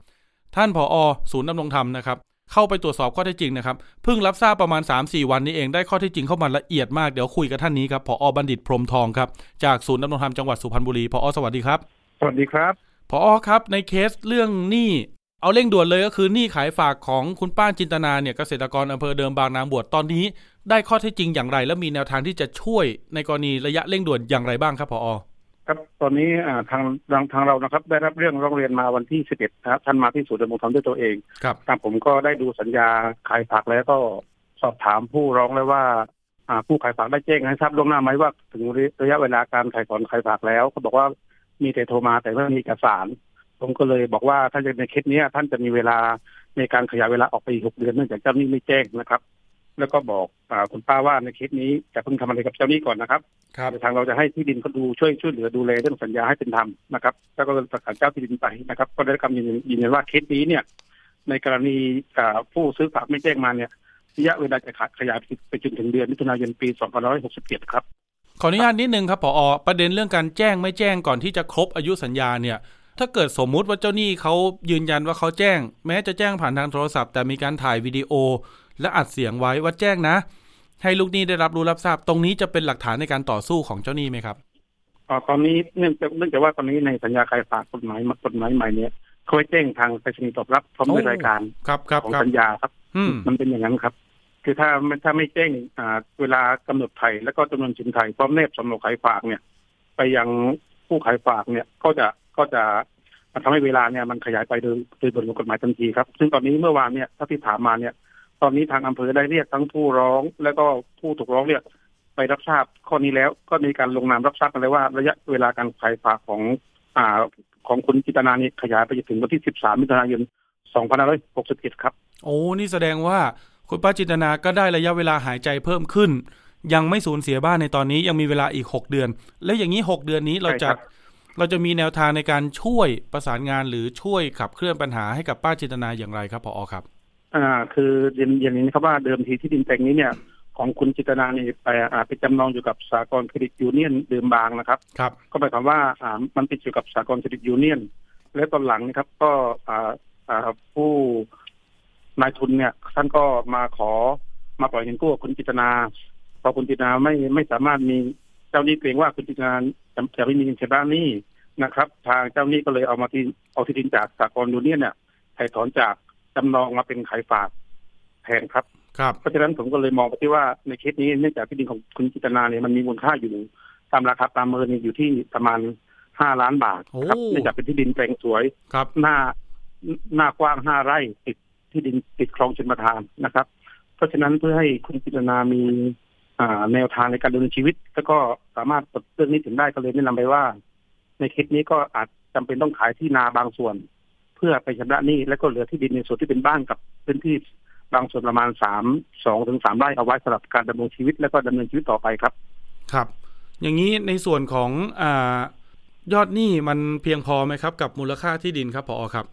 ท่านผอศูนย์ดำรงธรรมนะครับ เข้าไปตรวจสอบข้อเท็จจริงนะครับ เพิ่งรับทราบประมาณ 3-4 วันนี้เอง ได้ข้อเท็จจริงเข้ามาละเอียดมาก เดี๋ยวคุยกับท่านนี้ครับผอบัณฑิตพรหมทองครับ จากศูนย์ดำรงธรรมจังหวัดสุพรรณบุรี ผอสวัสดีครับ สวัสดีครับผอครับในเคสเรื่องหนี้เอาเร่งด่วนเลยก็คือหนี้ขายฝากของคุณป้าจินตนาเนี่ยเกษตรกรอำเภอเดิมบางนางบวชตอนนี้ ได้ข้อเท็จจริงอย่างไร และมีแนวทางที่จะช่วยในกรณีระยะเร่งด่วนอย่างไรบ้างครับผอครับตอนนี้อ่าทางทางทางเรานะครับ ได้รับเรื่องร้องเรียนมาวันที่ 11นะครับท่านมาที่ศูนย์ดำรงธรรมด้วยตัวเองครับทางผมก็ได้ดูสัญญาขายผักแล้วก็สอบถามผู้ร้องแล้วว่าอ่าผู้ขายผักได้แจ้งให้ทราบล่วงหน้าไหมว่าถึงระยะเวลาการขายถอนขายผักแล้วก็บอกว่ามีแต่โทรมาแต่ไม่มีเอกสาร ผมก็เลยบอกว่าถ้าจะในเคสเนี้ยท่านจะมีเวลาในการขยายเวลาออกไปอีกหกเดือนเนื่องจากเจ้าหนี้ไม่แจ้งนะครับ แล้วก็บอกอ่า คุณป้าว่าในเคสนี้จะเพิ่งทำอะไรกับเจ้าหนี้ก่อนนะครับครับทางเราจะให้ที่ดินเขาดูช่วยช่วยเหลือดูแลเรื่องสัญญาให้เป็นธรรมนะครับ แล้วก็ประสานเจ้าที่ดินไปนะครับ ก็ได้รับคำยืนยันยืนยันว่าเคสนี้เนี่ย ในกรณีอ่าผู้ซื้อฝากไม่แจ้งมาเนี่ยระยะเวลาจะขยายไปจนถึงเดือนมิถุนายนปี2567ครับขออนุญาตนิดนึงครับผอประเด็นเรื่องการแจ้งไม่แจ้งก่อนที่จะครบอายุสัญญาเนี่ย ถ้าเกิดสมมุติว่าเจ้าหนี้เขายืนยันว่าเขาแจ้ง แม้จะแจ้งผ่านทางโทรศัพท์ แต่มีการถ่ายวิดีโอและอัดเสียงไว้ว่าแจ้งนะ ให้ลูกหนี้ได้รับรู้รับทราบ ตรงนี้จะเป็นหลักฐานในการต่อสู้ของเจ้าหนี้ไหมครับอ่าตอนนี้เนื่องจากเนื่องจากว่าตอนนี้ในสัญญาขายฝากกฎหมายกฎหมายใหม่เนี่ยเขาไว้แจ้งทางไปรษณีย์ตอบรับพร้อมด้วยรายการครับครับของครับสัญญาครับอืมมันเป็นอย่างนั้นครับ คือถ้าไม่ถ้าไม่แจ้งอ่าเวลากำหนดไทยแล้วก็จำนวนสินไทยพร้อมแนบสำเนาขายฝากเนี่ย ไปยังผู้ขายฝากเนี่ยก็จะก็จะทำให้เวลาเนี่ยมันขยายไปโดยโดยบทกฎหมายทันทีครับ ซึ่งตอนนี้เมื่อวานเนี่ยถ้าที่ถามมาเนี่ย ตอนนี้ทางอำเภอได้เรียกทั้งผู้ร้อง แล้วก็ผู้ถูกร้องเนี่ยไปรับทราบข้อนี้แล้วก็มีการลงนามรับทราบกันเลยว่า ระยะเวลาการขายฝากของอ่าของคุณจิตนานี่ขยายไปจนถึงวันที่ 13 มิถุนายน 2561 ครับ โอ้ นี่แสดงว่าคุณป้าจินตนาก็ได้ระยะเวลาหายใจเพิ่มขึ้น ยังไม่สูญเสียบ้านในตอนนี้ยังมีเวลาอีกหกเดือน แล้วอย่างนี้หกเดือนนี้เราจะใช่ครับเราจะมีแนวทางในการช่วยประสานงานหรือช่วยขับเคลื่อนปัญหาให้กับป้าจินตนาอย่างไรครับพอครับ อ่า คือเรียนอย่างนี้นะครับว่าเดิมทีที่ดินแปลงนี้เนี่ย ของคุณจิตนานี่ไปอ่าไปจำนองอยู่กับสหกรณ์เครดิตยูเนียนเดิมบางนะครับ ครับ ก็หมายความว่าอ่ามันติดอยู่กับสหกรณ์เครดิตยูเนียน และตอนหลังนะครับ ก็อ่าอ่าผู้นายทุนเนี่ยท่านก็มาขอมาปล่อยเงินกู้กับคุณจิตนาพอคุณจิตนาไม่ไม่สามารถมีเจ้าหนี้เกรงว่าคุณจิตนาจะจะไม่มีเงินชำระหนี้นะครับ ทางเจ้าหนี้ก็เลยเอามาที่เอาที่ดินจากสากลยูเนียนเนี่ยถ่ายถอนจาก จำนองมาเป็นขายฝากแทนครับ ครับ เพราะฉะนั้นผมก็เลยมองไปที่ว่าในเคสนี้เนื่องจากที่ดินของคุณจิตนาเนี่ยมันมีมูลค่าอยู่ตามราคาตามเมินเนี่ยอยู่ที่ประมาณห้าล้านบาทครับโอ้เนื่องจากเป็นที่ดินแปลงสวยครับหน้าหน้ากว้างห้าไร่ติดที่ดินติดคลองชนประทานนะครับ เพราะฉะนั้นเพื่อให้คุณจิตนามีอ่าแนวทางในการดำเนินชีวิต แล้วก็สามารถปลดเรื่องนี้ถึงได้ก็เลยแนะนำไปว่า ในเคสนี้ก็อาจจำเป็นต้องขายที่นาบางส่วน เพื่อไปชำระหนี้แล้วก็เหลือที่ดินในส่วนที่เป็นบ้านกับพื้นที่บางส่วนประมาณสามสองถึงสามไร่เอาไว้สำหรับการดำรงชีวิตแล้วก็ดำเนินชีวิตต่อไปครับ ครับ อย่างนี้ในส่วนของอ่ายอดหนี้มันเพียงพอไหมครับ กับมูลค่าที่ดินครับพอครับ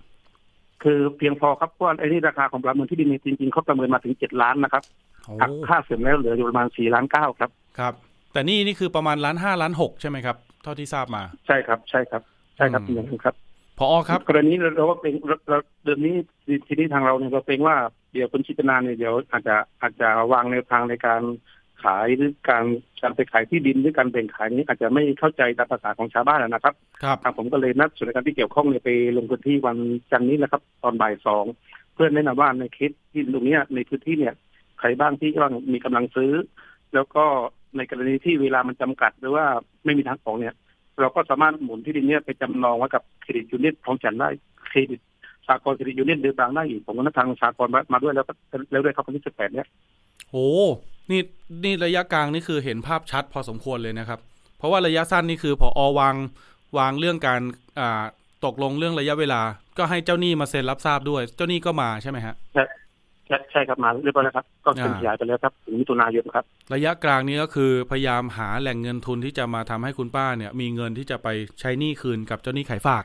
คือเพียงพอครับเพราะว่าไอ้นี่ราคาของประเมินที่ดินเนี่ยจริงๆเขาประเมินมาถึงเจ็ดล้านนะครับโอ้หักค่าเสื่อมแล้วเหลืออยู่ประมาณสี่ล้านเก้าครับครับ แต่นี่นี่คือประมาณล้านห้าล้านหกใช่ไหมครับ เท่าที่ทราบมา ใช่ครับ ใช่ครับ ใช่ครับอืมอย่างนั้นครับ พอครับกรณีเราเราก็เป็นเราเราเดือนนี้ทีนี้ทางเราเนี่ยเราเป็นว่าเดี๋ยวคุณชิตนาเนี่ยเดี๋ยวอาจจะอาจจะวางแนวทางในการขายหรือการการไปขายที่ดินหรือการแบ่งขายนี้อาจจะไม่เข้าใจตามภาษาของชาวบ้านนะครับครับทางผมก็เลยนัดส่วนราชการที่เกี่ยวข้องเนี่ยไปลงพื้นที่วันจันทร์นี้นะครับ ตอนบ่ายสองเพื่อแนะนำว่าในเคสที่ตรงเนี้ยในพื้นที่เนี่ยใครบ้างที่กำลังมีกำลังซื้อ แล้วก็ในกรณีที่เวลามันจำกัดหรือว่าไม่มีทางออกเนี่ย เราก็สามารถหมุนที่ดินเนี่ยไปจำนองไว้กับเครดิตยูเนียนพร้อมจันทร์ได้เครดิตสหกรณ์เครดิตยูเนียนเดิมบางได้อีกผมก็นัดทางสหกรณ์มามาด้วยแล้วก็แล้วด้วยครับวันที่สิบแปดเนี่ยโอ้นี่นี่ระยะกลางนี่คือเห็นภาพชัดพอสมควรเลยนะครับ เพราะว่าระยะสั้นนี่คือพออวางวางเรื่องการอ่าตกลงเรื่องระยะเวลา ก็ให้เจ้าหนี้มาเซ็นรับทราบด้วย เจ้าหนี้ก็มาใช่ไหมฮะใช่ ใช่ใช่ครับมาเรียบร้อยแล้วครับ ก็เซ็นอ่าขยายไปแล้วครับถึงมิถุนายนครับ ระยะกลางนี้ก็คือพยายามหาแหล่งเงินทุนที่จะมาทำให้คุณป้าเนี่ย มีเงินที่จะไปใช้หนี้คืนกับเจ้าหนี้ขายฝาก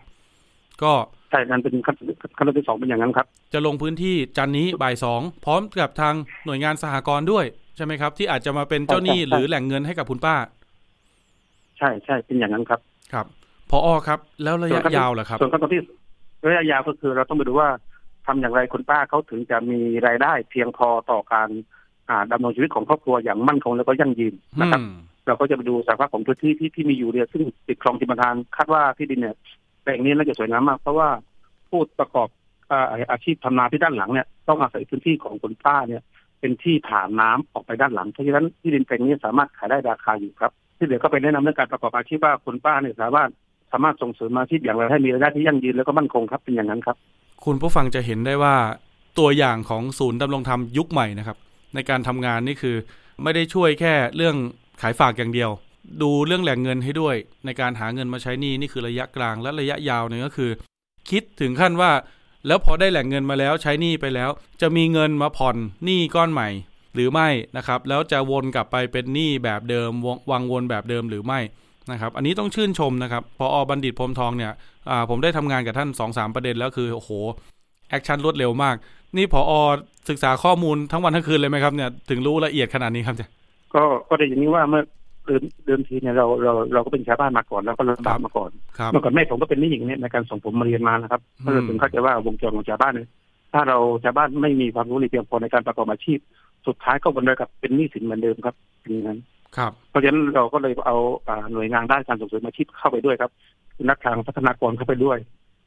ก็ใช่นั่นเป็นขั้นขั้นตอนที่สองเป็นอย่างนั้นครับ จะลงพื้นที่จันทร์นี้บ่ายสองพร้อมกับทางหน่วยงานสหกรณ์ด้วยใช่ไหมครับ ที่อาจจะมาเป็นเจ้าหนี้ใช่ใช่หรือแหล่งเงินให้กับคุณป้า ใช่ใช่เป็นอย่างนั้นครับ ครับพออครับ แล้วระยะยาวล่ะครับส่วนขั้นตอนที่ระยะยาวก็คือเราต้องไปดูว่า ทำอย่างไรคุณป้าเขาถึงจะมีรายได้เพียงพอต่อการอ่าดำรงชีวิตของครอบครัวอย่างมั่นคงแล้วก็ยั่งยืนนะครับอืมเราก็จะไปดูสภาพของพื้นที่ที่ที่มีอยู่เนี่ยซึ่งติดคลองจิมทานคาดว่าที่ดินเนี่ยแปลงนี้น่าจะสวยงามมาก เพราะว่าผู้ประกอบอ่าอาชีพทำนาที่ด้านหลังเนี่ยต้องอาศัยพื้นที่ของคุณป้าเนี่ยเป็นที่ผ่านน้ำออกไปด้านหลังเพราะฉะนั้นที่ดินแปลงนี้สามารถขายได้ราคาอยู่ครับ ที่เหลือก็ไปแนะนำเรื่องการประกอบอาชีพว่าคุณป้าเนี่ยสามารถสามารถส่งเสริมอาชีพอย่างไรให้มีรายได้ที่ยั่งยืนแล้วก็มั่นคงครับเป็นอย่างนั้นครับ คุณผู้ฟังจะเห็นได้ว่าตัวอย่างของศูนย์ดำรงธรรมยุคใหม่นะครับ ในการทำงานนี่คือ ไม่ได้ช่วยแค่เรื่องขายฝากอย่างเดียว ดูเรื่องแหล่งเงินให้ด้วย ในการหาเงินมาใช้หนี้นี่คือระยะกลางและระยะยาวเนี่ยก็คือ คิดถึงขั้นว่า แล้วพอได้แหล่งเงินมาแล้วใช้หนี้ไปแล้ว จะมีเงินมาผ่อนหนี้ก้อนใหม่ หรือไม่นะครับ แล้วจะวนกลับไปเป็นหนี้แบบเดิมวังวนแบบเดิมหรือไม่ นะครับอันนี้ต้องชื่นชมนะครับผอ.บัณฑิตพรหมทองเนี่ยอ่าผมได้ทำงานกับท่าน2อสามประเด็นแล้วคือโอ้โห action รวดเร็วมาก นี่ ผอ.ศึกษาข้อมูลทั้งวันทั้งคืนเลยไหมครับเนี่ยถึงรู้ละเอียดขนาดนี้ครับเนี่ยก็ก็ได้อย่างนี้ว่าเมื่อเดิมเดิมทีเนี่ยเราเราเราก็เป็นชาวบ้านมาก่อนแล้วก็ลำบากมาก่อนครับเมื่อก่อนแม่ผมก็เป็นหนี้อย่างนี้ในการส่งผมมาเรียนมานะครับอืมก็เลยถึงเข้าใจว่าวงจรของชาวบ้านเนี่ยถ้าเราชาวบ้านไม่มีความรู้หรือเพียงพอในการประกอบอาชีพ สุดท้ายก็วนไปกับเป็นหนี้สินเหมือนเดิมครับเป็นอย่างนั้น ครับเพราะฉะนั้นเราก็เลยเอาอ่าหน่วยงานด้านการส่งเสริมอาชีพเข้าไปด้วยครับคือนักทางพัฒนากรเข้าไปด้วย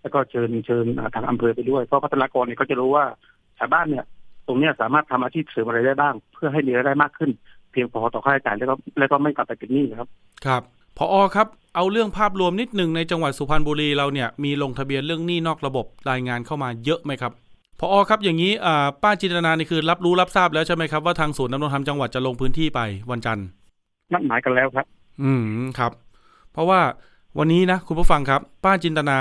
แล้วก็เชิญเชิญอ่าทางอำเภอไปด้วยเพราะพัฒนากรเนี่ยเขาจะรู้ว่าชาวบ้านเนี่ย ตรงเนี้ยสามารถทำอาชีพเสริมอะไรได้บ้าง เพื่อให้มีรายได้มากขึ้น เพียงพอต่อค่าใช้จ่ายแล้วก็แล้วก็ไม่กลับไปเป็นหนี้ครับ ครับพออครับ เอาเรื่องภาพรวมนิดหนึ่งในจังหวัดสุพรรณบุรีเราเนี่ยมีลงทะเบียนเรื่องหนี้นอกระบบรายงานเข้ามาเยอะไหมครับพออครับอย่างนี้อ่าป้าจินตนานี่คือรับรู้รับทราบแล้วใช่ไหมครับว่าทางศูนย์ดำรงธรรมจังหวัดจะลงพื้นที่ไปวันจันทร์ นัดหมายกันแล้วครับ อืมครับ เพราะว่าวันนี้นะคุณผู้ฟังครับ ป้าจินตนา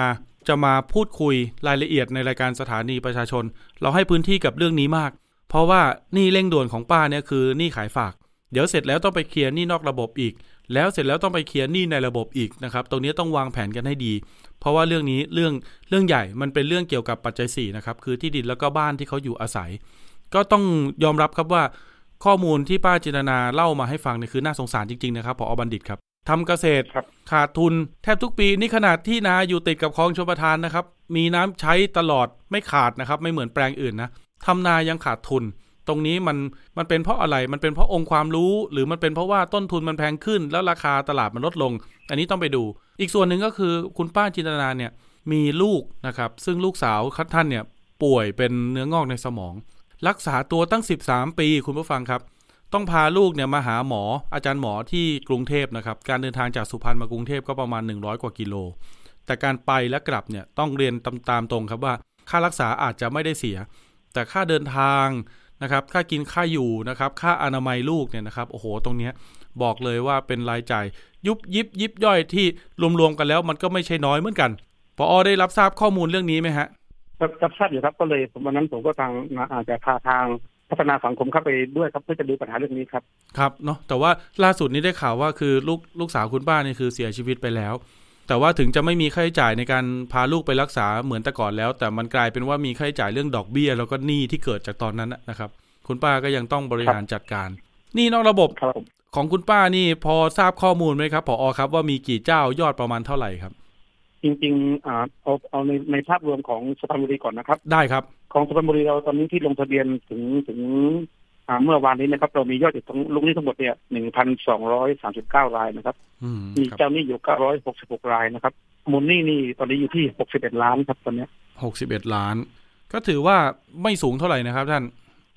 จะมาพูดคุยรายละเอียดในรายการสถานีประชาชน เราให้พื้นที่กับเรื่องนี้มาก เพราะว่านี้เร่งด่วนของป้าเนี่ยคือหนี้ขายฝาก เดี๋ยวเสร็จแล้วต้องไปเคลียร์หนี้นอกระบบอีก แล้วเสร็จแล้วต้องไปเคลียร์หนี้ในระบบอีกนะครับ ตรงนี้ต้องวางแผนกันให้ดี เพราะว่าเรื่องนี้เรื่องเรื่องใหญ่มันเป็นเรื่องเกี่ยวกับปัจจัย4นะครับคือที่ดินแล้วก็บ้านที่เขาอยู่อาศัย ก็ต้องยอมรับครับว่า ข้อมูลที่ป้าจินตนาเล่ามาให้ฟังเนี่ยคือน่าสงสารจริงๆนะครับพอบัณฑิตครับทำเกษตรครับขาดทุนแทบทุกปีนี่ขนาดที่นาอยู่ติดกับคลองชลประทานนะครับ มีน้ำใช้ตลอดไม่ขาดนะครับ ไม่เหมือนแปลงอื่นนะทำนายังขาดทุน ตรงนี้มันมันเป็นเพราะอะไรมันเป็นเพราะองค์ความรู้ หรือมันเป็นเพราะว่าต้นทุนมันแพงขึ้น แล้วราคาตลาดมันลดลง อันนี้ต้องไปดู อีกส่วนหนึ่งก็คือคุณป้าจินตนาเนี่ยมีลูกนะครับ ซึ่งลูกสาวท่านเนี่ยป่วยเป็นเนื้องอกในสมอง รักษาตัวตั้ง 13 ปี คุณผู้ฟังครับ ต้องพาลูกเนี่ยมาหาหมออาจารย์หมอที่กรุงเทพนะครับ การเดินทางจากสุพรรณมากรุงเทพก็ประมาณ 100 กว่ากิโล แต่การไปและกลับเนี่ยต้องเรียนตามตามตรงครับว่า ค่ารักษาอาจจะไม่ได้เสีย แต่ค่าเดินทางนะครับค่ากินค่าอยู่นะครับค่าอนามัยลูกเนี่ยนะครับโอ้โหตรงเนี้ยบอกเลยว่าเป็นรายจ่ายยุบยิบยิบย่อยที่รวมๆกันแล้ว มันก็ไม่ใช่น้อยเหมือนกันพออได้รับทราบข้อมูลเรื่องนี้ไหมฮะ รับรับทราบอยู่ครับก็เลยผมวันนั้นผมก็ทางอาจจะพาทางพัฒนาสังคมเข้าไปด้วยครับเพื่อจะดูปัญหาเรื่องนี้ครับครับเนาะแต่ว่าล่าสุดนี้ได้ข่าวว่าคือลูกลูกสาวคุณป้านี่คือเสียชีวิตไปแล้ว แต่ว่าถึงจะไม่มีค่าใช้จ่ายในการพาลูกไปรักษาเหมือนแต่ก่อนแล้ว แต่มันกลายเป็นว่ามีค่าใช้จ่ายเรื่องดอกเบี้ย แล้วก็หนี้ที่เกิดจากตอนนั้นนะครับ คุณป้าก็ยังต้องบริหารจัดการหนี่นอกระบบครับผมของคุณป้านี่พอทราบข้อมูลไหมครับผอครับว่ามีกี่เจ้ายอดประมาณเท่าไหร่ครับ จริงๆอ่าเอาเอาในในภาพรวมของสุพรรณบุรีก่อนนะครับ ได้ครับ ของสุพรรณบุรีเราตอนนี้ที่ลงทะเบียนถึงถึงอ่าเมื่อวานนี้นะครับเรามียอดอยู่ทั้งลูกหนี้ทั้งหมดเนี่ยหนึ่งพันสองร้อยสามสิบเก้ารายนะครับอืมมีครับเจ้าหนี้อยู่เก้าร้อยหกสิบหกรายนะครับมูลหนี้นี่ตอนนี้อยู่ที่หกสิบเอ็ดล้านครับตอนเนี้ยหกสิบเอ็ดราย ก็ถือว่าไม่สูงเท่าไหร่นะครับท่าน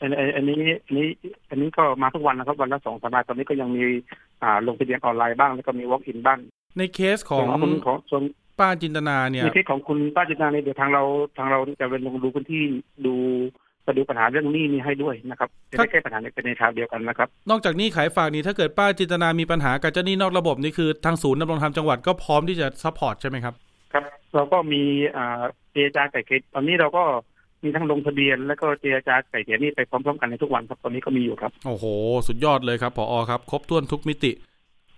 อันอันอันนี้อันนี้อันนี้ก็มาทุกวันนะครับวันละสองสามรายตอนนี้ก็ยังมีอ่าลงทะเบียนออนไลน์บ้างแล้วก็มี walk in บ้างในเคสของส่วนคุณของส่วน ป้าจินตนาเนี่ยในเคสของคุณป้าจินดาในยเดี๋ยวทางเราทางเราจะเป็นลงดูพื้นที่ดูจะดูปัญหาเรื่องหนี้นี้ให้ด้วยนะครับจะได้แก้ปัญหาในเป็นในทางเดียวกันนะครับ นอกจากหนี้ขายฝากนี้ถ้าเกิดป้าจินตนามีปัญหากับเจ้าหนี้นอกระบบนี่คือทางศูนย์ดำรงธรรมจังหวัดก็พร้อมที่จะ support ใช่ไหมครับ ครับ เราก็มีอ่าเจรจาไก่เกลี่ยตอนนี้เราก็มีทั้งลงทะเบียน แล้วก็เจรจาไก่เกลี่ยหนี่ไปพร้อมๆกันในทุกวันครับตอนนี้ก็มีอยู่ครับ โอ้โห สุดยอดเลยครับผออครับ ครบถ้วนทุกมิติ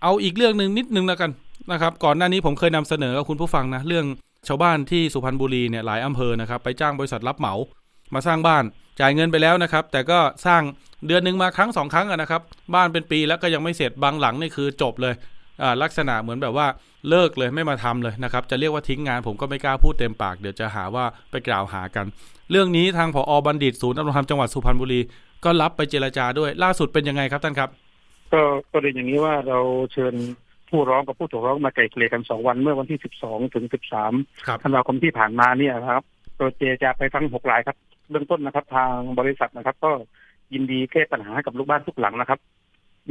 เอาอีกเรื่องหนึ่งนิดนึงแล้วกัน นะครับก่อนหน้านี้ผมเคยนำเสนอกับคุณผู้ฟังนะเรื่องชาวบ้านที่สุพรรณบุรีเนี่ยหลายอำเภอนะครับไปจ้างบริษัทรับเหมามาสร้างบ้านจ่ายเงินไปแล้วนะครับ แต่ก็สร้างเดือนหนึ่งมาครั้งสองครั้งอะนะครับ บ้านเป็นปีแล้วก็ยังไม่เสร็จบางหลังนี่คือจบเลยอ่าลักษณะเหมือนแบบว่าเลิกเลยไม่มาทำเลยนะครับ จะเรียกว่าทิ้งงานผมก็ไม่กล้าพูดเต็มปากเดี๋ยวจะหาว่าไปกล่าวหากัน เรื่องนี้ทางผอบัณฑิตศูนย์ดำรงธรรมจังหวัดสุพรรณบุรี ก็รับไปเจรจาด้วยล่าสุดเป็นยังไงครับท่านครับ ก็ก็เรียนอย่างนี้ว่าเราเชิญ ผู้ร้องกับผู้ถูกร้องมาไกล่เกลี่ยกันสองวันเมื่อวันที่สิบสองถึงสิบสามครับธันวาคมที่ผ่านมาเนี่ยนะครับโดยเจรจาไปทั้งหกรายครับ เบื้องต้นนะครับ ทางบริษัทนะครับ ก็ยินดีแก้ปัญหาให้กับลูกบ้านทุกหลังนะครับ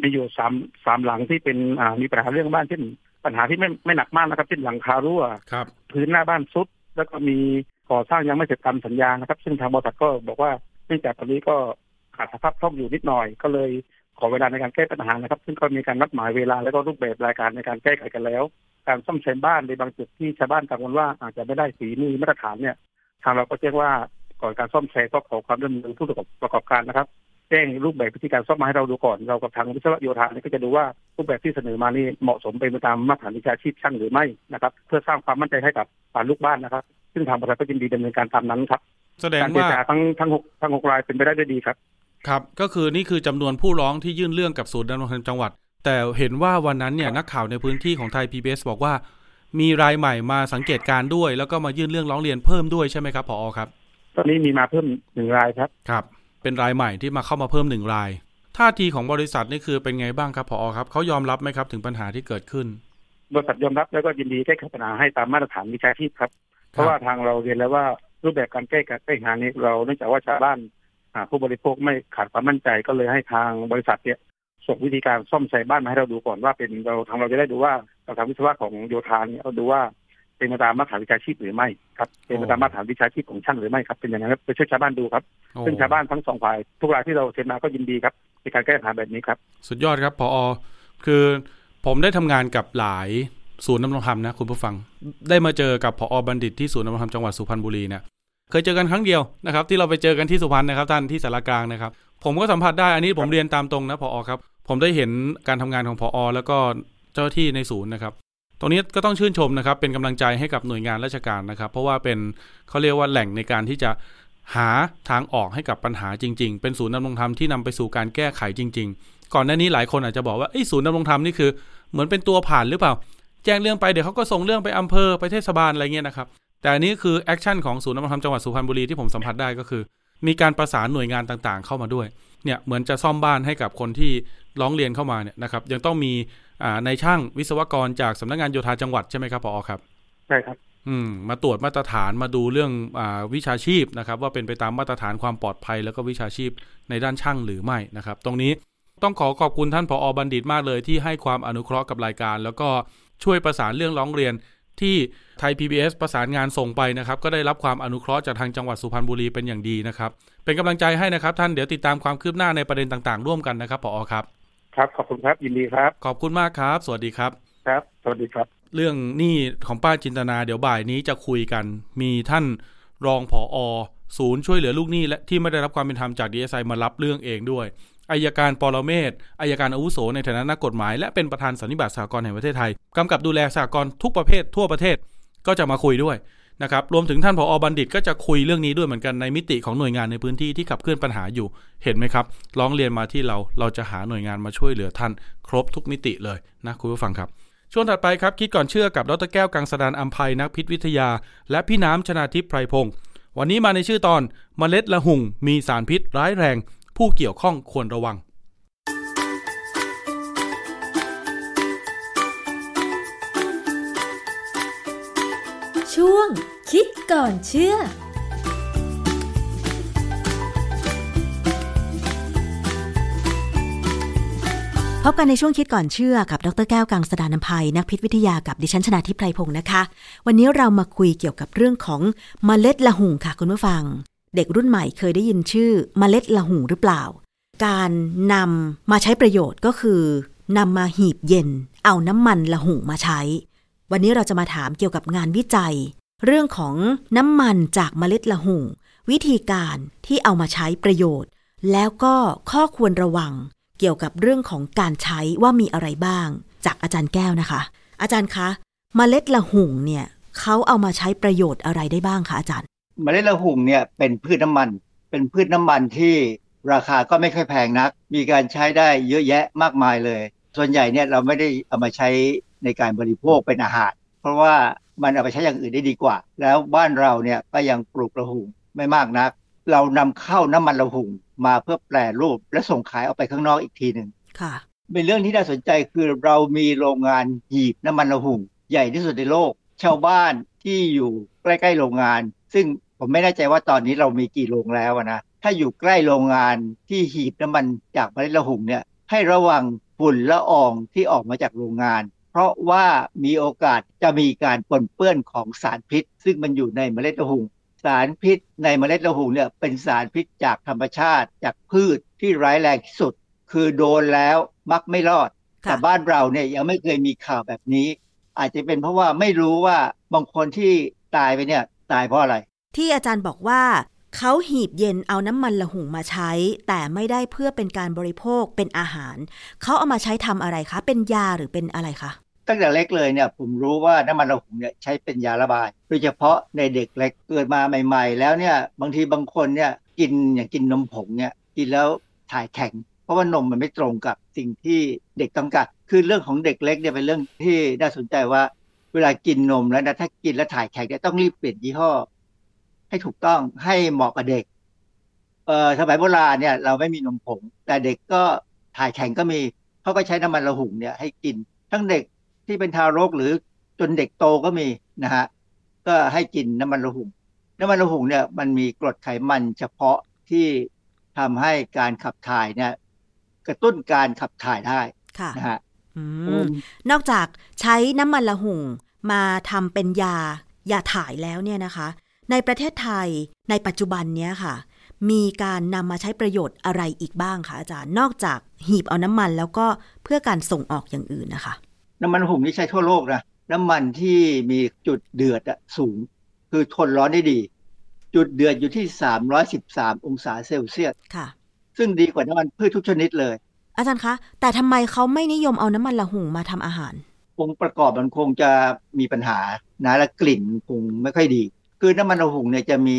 มีอยู่สามสามหลังที่เป็นอ่ามีปัญหาเรื่องบ้านเช่นปัญหาที่ไม่ไม่หนักมากนะครับเช่นหลังคารั่วครับพื้นหน้าบ้านซุด แล้วก็มีก่อสร้างยังไม่เสร็จตามสัญญานะครับ ซึ่งทางบริษัทก็บอกว่าเนื่องจากตอนนี้ก็ขาดสภาพคล่องอยู่นิดหน่อย ก็เลย ขอเวลาในการแก้ปัญหานะครับ ซึ่งก็มีการนัดหมายเวลาแล้วก็รูปแบบรายการในการแก้ไขกันแล้ว การซ่อมแซมบ้านในบางจุดที่ชาวบ้านกังวลว่าอาจจะไม่ได้สีมือมาตรฐานเนี่ย ทางเราก็แจ้งว่าก่อนการซ่อมแซมก็ขอความร่วมมือผู้ประกอบประกอบการนะครับแจ้งรูปแบบวิธีการซ่อมมาให้เราดูก่อนเรากับทางวิศวโยธาเนี่ยก็จะดูว่ารูปแบบที่เสนอมานี่เหมาะสมเป็นไปตามมาตรฐานวิชาชีพช่างหรือไม่นะครับ เพื่อสร้างความมั่นใจให้กับฝ่ายลูกบ้านนะครับ ซึ่งทางบริษัทก็ยินดีดำเนินการตามนั้นครับแสดงการเจรว่าจาทั้งทั้งหกทั้งหกรายเป็นไปได้ด้วยดีครับ ครับก็คือนี่คือจำนวนผู้ร้องที่ยื่นเรื่องกับศูนย์ดำรงธรรมจังหวัด แต่เห็นว่าวันนั้นเนี่ยนักข่าวในพื้นที่ของไทย PBS บอกว่า มีรายใหม่มาสังเกตการณ์ด้วย แล้วก็มายื่นเรื่องร้องเรียนเพิ่มด้วยใช่ไหมครับผอครับ ตอนนี้มีมาเพิ่มหนึ่งรายครับครับ เป็นรายใหม่ที่มาเข้ามาเพิ่มหนึ่งรายท่าทีของบริษัทนี่คือเป็นไงบ้างครับผอครับเขายอมรับไหมครับถึงปัญหาที่เกิดขึ้น บริษัทยอมรับแล้วก็ยินดีแก้ไขปัญหาให้ตามมาตรฐานวิชาชีพครับ เพราะว่าทางเราเรียนแล้วว่ารูปแบบการแก้แก้ปัญหานี้เราเนื่องจากว่าชาวบ้านอ่า ผู้บริโภคไม่ขาดความมั่นใจก็เลยให้ทางบริษัทเนี่ยส่งวิธีการซ่อมแซมบ้านมาให้เราดูก่อนว่าเป็นเราทางเราจะได้ดูว่าเราทางวิศวะของโยธาเนี่ยเราดูว่าเป็นไปตามมาตรฐานวิชาชีพหรือไม่ครับเป็นไปตามมาตรฐานวิชาชีพของช่างหรือไม่ครับเป็นอย่างนั้นครับไปช่วยชาวบ้านดูครับ ซึ่งชาวบ้านทั้งสองฝ่ายทุกรายที่เราเซ็นมาก็ยินดีครับในการแก้ปัญหาแบบนี้ครับ สุดยอดครับพอคือผมได้ทำงานกับหลายศูนย์ดำรงธรรมนะคุณผู้ฟัง ได้มาเจอกับพอบัณฑิตที่ศูนย์ดำรงธรรมจังหวัดสุพรรณบุรีเนี่ย เคยเจอกันครั้งเดียวนะครับที่เราไปเจอกันที่สุพรรณนะครับ ท่านที่สารกลางนะครับ ผมก็สัมผัสได้อันนี้ผมเรียนตามตรงนะพออครับผมได้เห็นการทำงานของผอ.แล้วก็เจ้าหน้าที่ในศูนย์นะครับตรงนี้ก็ต้องชื่นชมนะครับ เป็นกำลังใจให้กับหน่วยงานราชการนะครับ เพราะว่าเป็นเขาเรียกว่าแหล่งในการที่จะหาทางออกให้กับปัญหาจริง ๆ เป็นศูนย์ดำรงธรรมที่นำไปสู่การแก้ไขจริง ๆ ก่อนหน้านี้หลายคนอาจจะบอกว่าไอ้ศูนย์ดำรงธรรมนี่คือ เหมือนเป็นตัวผ่านหรือเปล่า แจ้งเรื่องไปเดี๋ยวเขาก็ส่งเรื่องไปอำเภอไปเทศบาลอะไรเงี้ยนะครับ แต่อันนี้คือ action ของศูนย์ดำรงธรรมจังหวัดสุพรรณบุรีที่ผมสัมผัสได้ก็คือ มีการประสานหน่วยงานต่างๆ เข้ามาด้วยเนี่ยเหมือนจะซ่อมบ้านให้กับคนที่ร้องเรียนเข้ามาเนี่ยนะครับยังต้องมีอ่าในช่างวิศวกรจากสำนักงานโยธาจังหวัดใช่ไหมครับพอครับใช่ครับ อืมมาตรวจมาตรฐานมาดูเรื่องอาวิชาชีพนะครับ ว่าเป็นไปตามมาตรฐานความปลอดภัย แล้วก็วิชาชีพในด้านช่างหรือไม่นะครับ ตรงนี้ต้องขอขอบคุณท่านผอบัณฑิตมากเลยที่ให้ความอนุเคราะห์กับรายการ แล้วก็ช่วยประสานเรื่องร้องเรียน ที่ไทย PBS ประสานงานส่งไปนะครับ ก็ได้รับความอนุเคราะห์จากทางจังหวัดสุพรรณบุรีเป็นอย่างดีนะครับ เป็นกำลังใจให้นะครับ ท่านเดี๋ยวติดตามความคืบหน้าในประเด็นต่างๆ ร่วมกันนะครับผอครับ ครับขอบคุณครับยินดีครับ ขอบคุณมากครับ สวัสดีครับครับ สวัสดีครับ เรื่องหนี้ของป้าจินตนาเดี๋ยวบ่ายนี้จะคุยกัน มีท่านรองผออศูนย์ช่วยเหลือลูกหนี้และที่ไม่ได้รับความเป็นธรรมจากดีเอสไมารับเรื่องเองด้วย อายการปรเมศอายการอาวุโสในฐานะนักกฎหมาย และเป็นประธานสันนิบาตสากลแห่งประเทศไทยกำกับดูแลสากลทุกประเภททั่วประเทศก็จะมาคุยด้วยนะครับรวมถึงท่านผอบัณฑิตก็จะคุยเรื่องนี้ด้วยเหมือนกันในมิติของหน่วยงานในพื้นที่ที่ขับเคลื่อนปัญหาอยู่เห็นไหมครับร้องเรียนมาที่เราเราจะหาหน่วยงานมาช่วยเหลือท่านครบทุกมิติเลยนะคุณผู้ฟังครับ ช่วงถัดไปครับคิดก่อนเชื่อกับดรแก้วกังสดานอัมภัยนักพิษวิทยา และพี่น้ำชนาทิพย์ไพรพงศ์วันนี้มาในชื่อตอนเมล็ดละหุ่งมีสารพิษร้ายแรง ผู้เกี่ยวข้องควรระวัง ช่วง คิดก่อนเชื่อพบกันในช่วงคิดก่อนเชื่อกับ ดรแก้วกังสดานนภัย นักพิษวิทยากับดิฉันชนาทิพไพรพงศ์นะคะ วันนี้เรามาคุยเกี่ยวกับเรื่องของเมล็ดละหุ่งค่ะคุณผู้ฟัง เด็กรุ่นใหม่เคยได้ยินชื่อเมล็ดละหุ่งหรือเปล่า การนำมาใช้ประโยชน์ก็คือนำมาหีบเย็น เอาน้ำมันละหุ่งมาใช้ วันนี้เราจะมาถามเกี่ยวกับงานวิจัย เรื่องของน้ำมันจากเมล็ดละหุ่งวิธีการที่เอามาใช้ประโยชน์ แล้วก็ข้อควรระวังเกี่ยวกับเรื่องของการใช้ว่ามีอะไรบ้าง จากอาจารย์แก้วนะคะ อาจารย์คะเมล็ดละหุ่งเนี่ยเขาเอามาใช้ประโยชน์อะไรได้บ้างคะอาจารย์ เมล็ดละหุ่งเนี่ยเป็นพืชน้ำมัน เป็นพืชน้ำมันที่ราคาก็ไม่ค่อยแพงนัก มีการใช้ได้เยอะแยะมากมายเลย ส่วนใหญ่เนี่ยเราไม่ได้เอามาใช้ในการบริโภคเป็นอาหาร เพราะว่ามันเอาไปใช้อย่างอื่นได้ดีกว่า แล้วบ้านเราเนี่ยก็ยังปลูกละหุ่งไม่มากนัก เรานำเข้าน้ำมันละหุ่งมาเพื่อแปรรูปและส่งขายออกไปข้างนอกอีกทีหนึ่งค่ะ เป็นเรื่องที่น่าสนใจคือเรามีโรงงานหีบน้ำมันละหุ่งใหญ่ที่สุดในโลก ชาวบ้านที่อยู่ใกล้ๆโรงงาน ซึ่ง ผมไม่แน่ใจว่าตอนนี้เรามีกี่โรงแล้วอะนะถ้าอยู่ใกล้โรงงานที่หีบน้ำมันจากเมล็ดละหุ่งเนี่ยให้ระวังฝุ่นละอองที่ออกมาจากโรงงาน เพราะว่ามีโอกาสจะมีการปนเปื้อนของสารพิษ ซึ่งมันอยู่ในเมล็ดละหุ่งสารพิษในเมล็ดละหุ่งเนี่ยเป็นสารพิษจากธรรมชาติ จากพืชที่ร้ายแรงที่สุด คือโดนแล้วมักไม่รอดค่ะแต่บ้านเราเนี่ยยังไม่เคยมีข่าวแบบนี้ อาจจะเป็นเพราะว่าไม่รู้ว่าบางคนที่ตายไปเนี่ยตายเพราะอะไร ที่อาจารย์บอกว่าเขาหีบเย็นเอาน้ำมันละหุ่งมาใช้ แต่ไม่ได้เพื่อเป็นการบริโภคเป็นอาหาร เขาเอามาใช้ทำอะไรคะ เป็นยาหรือเป็นอะไรคะตั้งแต่เล็กเลยเนี่ยผมรู้ว่าน้ำมันระหุ่งเนี่ยใช้เป็นยาระบาย โดยเฉพาะในเด็กเล็กเกิดมาใหม่ๆ แล้วเนี่ยบางทีบางคนเนี่ยกินอย่างกินนมผงเนี่ยกินแล้วถ่ายแข็ง เพราะว่านมมันไม่ตรงกับสิ่งที่เด็กต้องการคือเรื่องของเด็กเล็กเนี่ยเป็นเรื่องที่น่าสนใจว่า เวลากินนมแล้วนะถ้ากินแล้วถ่ายแข็งเนี่ยต้องรีบเปลี่ยนยี่ห้อ ให้ถูกต้องให้เหมาะกับเด็ก เอ่อสมัยโบราณเนี่ย เราไม่มีนมผง แต่เด็กก็ถ่ายแข็งก็มีเขาก็ใช้น้ำมันระหุ่งเนี่ยให้กิน ทั้งเด็กที่เป็นทารกหรือจนเด็กโตก็มีนะฮะก็ให้กินน้ำมันระหุ่ง น้ำมันระหุ่งเนี่ยมันมีกรดไขมันเฉพาะที่ทำให้การขับถ่ายเนี่ยกระตุ้นการขับถ่ายได้ค่ะนะฮะอืมนอกจากใช้น้ำมันละหุ่งมาทำเป็นยายาถ่ายแล้วเนี่ยนะคะ ในประเทศไทยในปัจจุบันเนี้ยค่ะ มีการนำมาใช้ประโยชน์อะไรอีกบ้างคะอาจารย์ นอกจากหีบเอาน้ำมันแล้วก็เพื่อการส่งออกอย่างอื่นนะคะ น้ำมันหุ่งนี่ใช้ทั่วโลกนะน้ำมันที่มีจุดเดือดอะสูง คือทนร้อนได้ดี จุดเดือดอยู่ที่ 313 องศาเซลเซียสค่ะ ซึ่งดีกว่าน้ำมันพืชทุกชนิดเลย อาจารย์คะ แต่ทำไมเขาไม่นิยมเอาน้ำมันละหุ่งมาทำอาหารองค์ประกอบมันคงจะมีปัญหานะและกลิ่นคงไม่ค่อยดี คือน้ำมันละหุ่งเนี่ยจะมี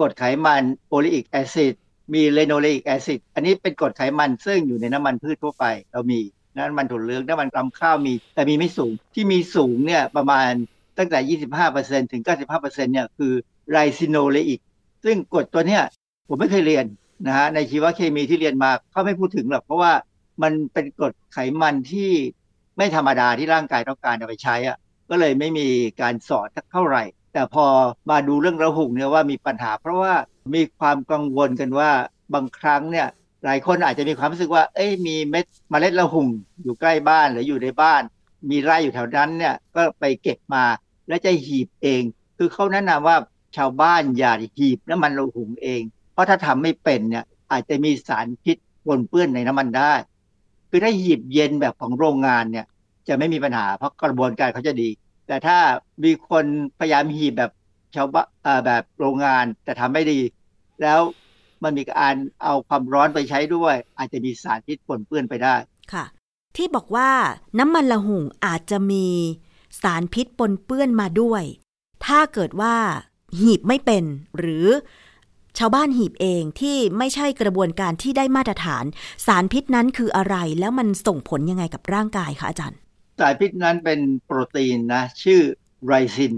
กรดไขมัน oleic acid มี linoleic acid อันนี้เป็นกรดไขมันซึ่งอยู่ในน้ำมันพืชทั่วไปเรามีน้ำมันถั่วเหลืองน้ำมันรำข้าวมีแต่มีไม่สูงที่มีสูงเนี่ยประมาณตั้งแต่ 25%ถึง 95%เนี่ยคือไรซิโนเลอิกซึ่งกรดตัวเนี้ยผมไม่เคยเรียนนะฮะในชีวเคมีที่เรียนมาเขาไม่พูดถึงหรอกเพราะว่ามันเป็นกรดไขมันที่ไม่ธรรมดาที่ร่างกายต้องการเอาไปใช้อะก็เลยไม่มีการสอนเท่าไหร่ แต่พอมาดูเรื่องระหุ่งเนี่ยว่ามีปัญหา เพราะว่ามีความกังวลกันว่าบางครั้งเนี่ยหลายคนอาจจะมีความรู้สึกว่า เอ้ยมีเม็ดมเมล็ดระหุ่งอยู่ใกล้บ้านหรืออยู่ในบ้าน มีไร่อยู่แถวนั้นเนี่ยก็ไปเก็บมาแล้วจะหีบเอง คือเขาแนะนำว่าชาวบ้านอย่าหีบน้ำมันระหุ่งเอง เพราะถ้าทำไม่เป็นเนี่ยอาจจะมีสารพิษปนเปื้อนในน้ำมันได้ คือถ้าหีบเย็นแบบของโรงงานเนี่ยจะไม่มีปัญหาเพราะกระบวนการเขาจะดี แต่ถ้ามีคนพยายามหีบแบบชาวบ้านแบบโรงงานแต่ทำไม่ดี แล้วมันมีการเอาความร้อนไปใช้ด้วย อาจจะมีสารพิษปนเปื้อนไปได้ค่ะ ที่บอกว่าน้ำมันละหุ่งอาจจะมีสารพิษปนเปื้อนมาด้วย ถ้าเกิดว่าหีบไม่เป็นหรือชาวบ้านหีบเองที่ไม่ใช่กระบวนการที่ได้มาตรฐาน สารพิษนั้นคืออะไรแล้วมันส่งผลยังไงกับร่างกายคะอาจารย์ สารพิษนั้นเป็นโปรตีนนะชื่อไรซิน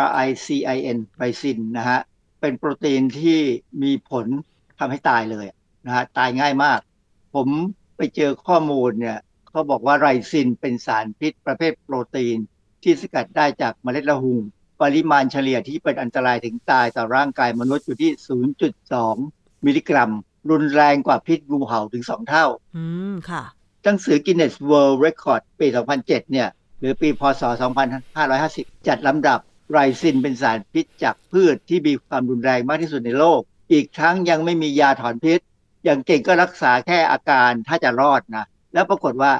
R I C I N ไรซินนะฮะเป็นโปรตีนที่มีผลทำให้ตายเลยนะฮะตายง่ายมาก ผมไปเจอข้อมูลเนี่ยเขาบอกว่าไรซินเป็นสารพิษประเภทโปรตีน ที่สกัดได้จากเมล็ดละหุงปริมาณเฉลี่ยที่เป็นอันตรายถึงตายต่อร่างกายมนุษย์อยู่ที่ 0.2 มิลลิกรัม รุนแรงกว่าพิษงูเห่าถึง2เท่า อืมค่ะ หนังสือ Guinness World Record ปี 2007 เนี่ย หรือปีพศ 2550 จัดลำดับไรซินเป็นสารพิษจากพืชที่มีความรุนแรงมากที่สุดในโลก อีกทั้งยังไม่มียาถอนพิษ อย่างเก่งก็รักษาแค่อาการถ้าจะรอดนะ แล้วปรากฏว่า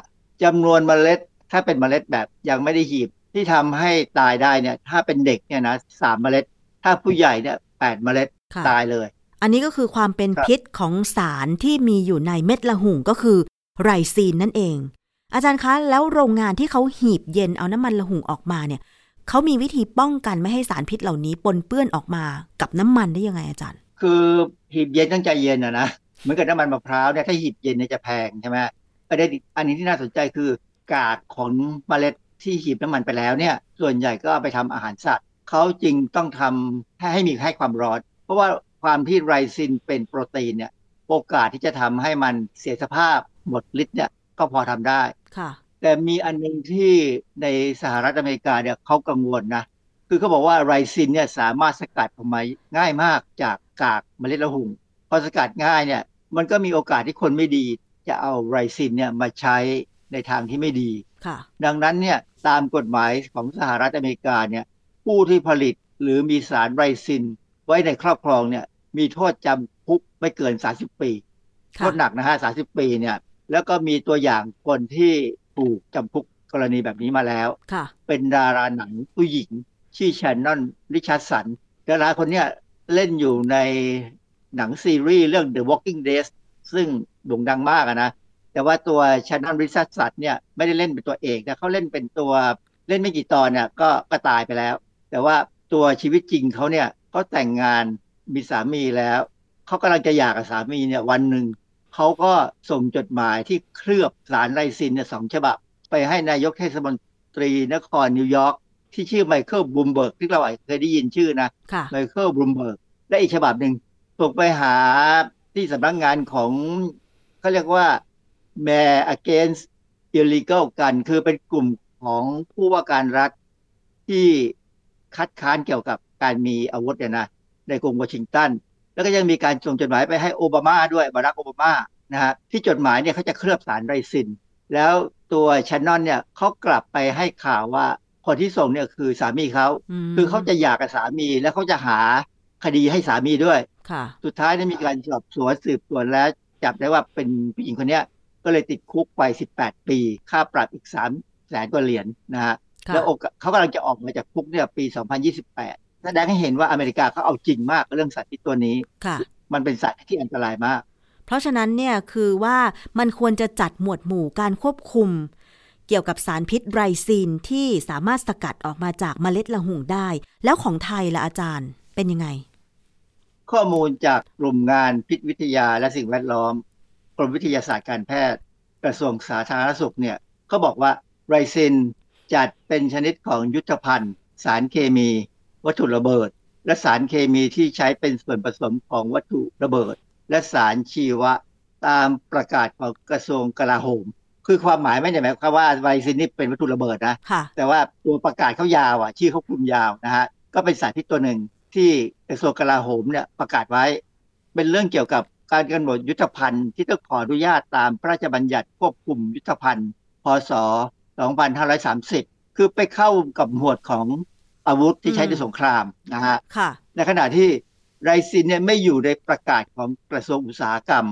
จำนวนเมล็ดถ้าเป็นเมล็ดแบบยังไม่ได้หีบที่ทำให้ตายได้เนี่ย ถ้าเป็นเด็กเนี่ยนะสามเมล็ด ถ้าผู้ใหญ่เนี่ยแปดเมล็ดค่ะตายเลย อันนี้ก็คือความเป็นครับพิษของสารที่มีอยู่ในเม็ดละหุ่งก็คือ ไรซีนนั่นเอง อาจารย์คะแล้วโรงงานที่เขาหีบเย็นเอาน้ำมันละหุ่งออกมาเนี่ยเขามีวิธีป้องกันไม่ให้สารพิษเหล่านี้ปนเปื้อนออกมากับน้ำมันได้ยังไงอาจารย์ คือหีบเย็นต้องใจเย็นอะนะเหมือนกับน้ำมันมะพร้าวเนี่ยถ้าหีบเย็นเนี่ยจะแพงใช่ไหมประเด็นอันนี้ที่น่าสนใจคือกากของเมล็ดที่หีบน้ำมันไปแล้วเนี่ย ส่วนใหญ่ก็เอาไปทำอาหารสัตว์เขาจึงต้องทำให้ให้มีให้ความร้อน เพราะว่าความที่ไรซินเป็นโปรตีนเนี่ยโอกาสที่จะทำให้มันเสียสภาพ หมดฤทธิ์เนี่ยก็พอทำได้ค่ะ แต่มีอันหนึงที่ในสหรัฐอเมริกาเนี่ยเขากังวลนะ คือเขาบอกว่าไรซินเนี่ยสามารถสกัดออกมาง่ายมากจากกากเมล็ดละหุ่งพอสกัดง่ายเนี่ย มันก็มีโอกาสที่คนไม่ดี จะเอาไรซินเนี่ยมาใช้ในทางที่ไม่ดีค่ะดังนั้นเนี่ยตามกฎหมายของสหรัฐอเมริกาเนี่ยผู้ที่ผลิตหรือมีสารไรซิน ไว้ในครอบครองเนี่ยมีโทษจำคุกไม่เกิน 30 ปี โทค่ะษหนักนะฮะ30 ปีเนี่ย แล้วก็มีตัวอย่างคนที่ถูกจำคุกกรณีแบบนี้มาแล้วค่ะเป็นดาราหนังผู้หญิง ชื่อแชนนอนริชาร์ดสัน ดาราคนเนี้ยเล่นอยู่ในหนังซีรีส์เรื่อง The Walking Dead ซึ่งโด่งดังมากอะนะ แต่ว่าตัวแชนนอนริชาร์ดสันเนี่ยไม่ได้เล่นเป็นตัวเอกนะเขาเล่นเป็นตัวเล่นไม่กี่ตอนเนี่ยก็ก็ตายไปแล้ว แต่ว่าตัวชีวิตจริงเขาเนี่ยเขาแต่งงานมีสามีแล้ว เขากำลังจะหย่ากับสามีเนี่ยวันหนึ่ง เขาก็ส่งจดหมายที่เคลือบสารไรซินเนี่ยสองฉบับ ไปให้นายกเทศมนตรีนครนิวยอร์กที่ชื่อไมเคิลบลูมเบิร์กที่เราอาจเคยได้ยินชื่อนะค่ะไมเคิลบลูมเบิร์กและอีกฉบับหนึ่งส่งไปหาที่สำนักงานของเขาเรียกว่า Mayor Against Illegal Gun คือเป็นกลุ่มของผู้ว่าการรัฐที่คัดค้านเกี่ยวกับการมีอาวุธเนี่ยนะในกรุงวอชิงตัน แล้วก็ยังมีการส่งจดหมายไปให้โอบามาด้วยบารักโอบามานะฮะที่จดหมายเนี่ยเขาจะเคลือบสารไรซิน แล้วตัวชนนอนเนี่ยเขากลับไปให้ข่าวว่าคนที่ส่งเนี่ยคือสามีเขามคือเขาจะหย่ากับสามีแล้วเขาจะหาคดีให้สามีด้วยค่ะ สุดท้ายเนี่ยมีการสอบสวนสืบสวนแล้ว จับได้ว่าเป็นผู้หญิงคนเนี้ยก็เลยติดคุกไป 18 ปี ค่าปรับอีก3แสนกว่าเหรียญนะฮะค่ะแล้วโอกาสเขากำลังจะออกมาจากคุกเนี่ยปี 2028 แสดงให้เห็นว่าอเมริกาเขาเอาจริงมากเรื่องสารพิษตัวนี้ค่ะ มันเป็นสารที่อันตรายมาก เพราะฉะนั้นเนี่ยคือว่ามันควรจะจัดหมวดหมู่การควบคุม เกี่ยวกับสารพิษไรซีนที่สามารถสกัดออกมาจากเมล็ดละหุ่งได้ แล้วของไทยละอาจารย์เป็นยังไง ข้อมูลจากกลุ่มงานพิษวิทยาและสิ่งแวดล้อมกรมวิทยาศาสตร์การแพทย์ กระทรวงสาธารณสุขเนี่ยเขาบอกว่าไรซินจัดเป็นชนิดของยุทธภัณฑ์ สารเคมี วัตถุระเบิด และสารเคมีที่ใช้เป็นส่วนผสมของวัตถุระเบิด และสารชีวะตามประกาศของกระทรวงกลาโหม คือความหมายไม่ได้หมายความว่าไรซินนี่เป็นวัตถุระเบิดนะค่ะแต่ว่าตัวประกาศเขายาวอะชื่อเขาคลุมยาวนะฮะก็เป็นสารพิษตัวหนึ่งที่กระทรวงกลาโหมเนี่ยประกาศไว้ เป็นเรื่องเกี่ยวกับการกำหนดยุทธภัณฑ์ที่ต้องขออนุญาตตามพระราชบัญญัติควบคุมยุทธภัณฑ์ พศ 2530 คือไปเข้ากับหมวดของ อาวุธที่ใช้ในสงครามนะฮะค่ะในขณะที่ไรซินเนี่ยไม่อยู่ในประกาศของกระทรวงอุตสาหกรรม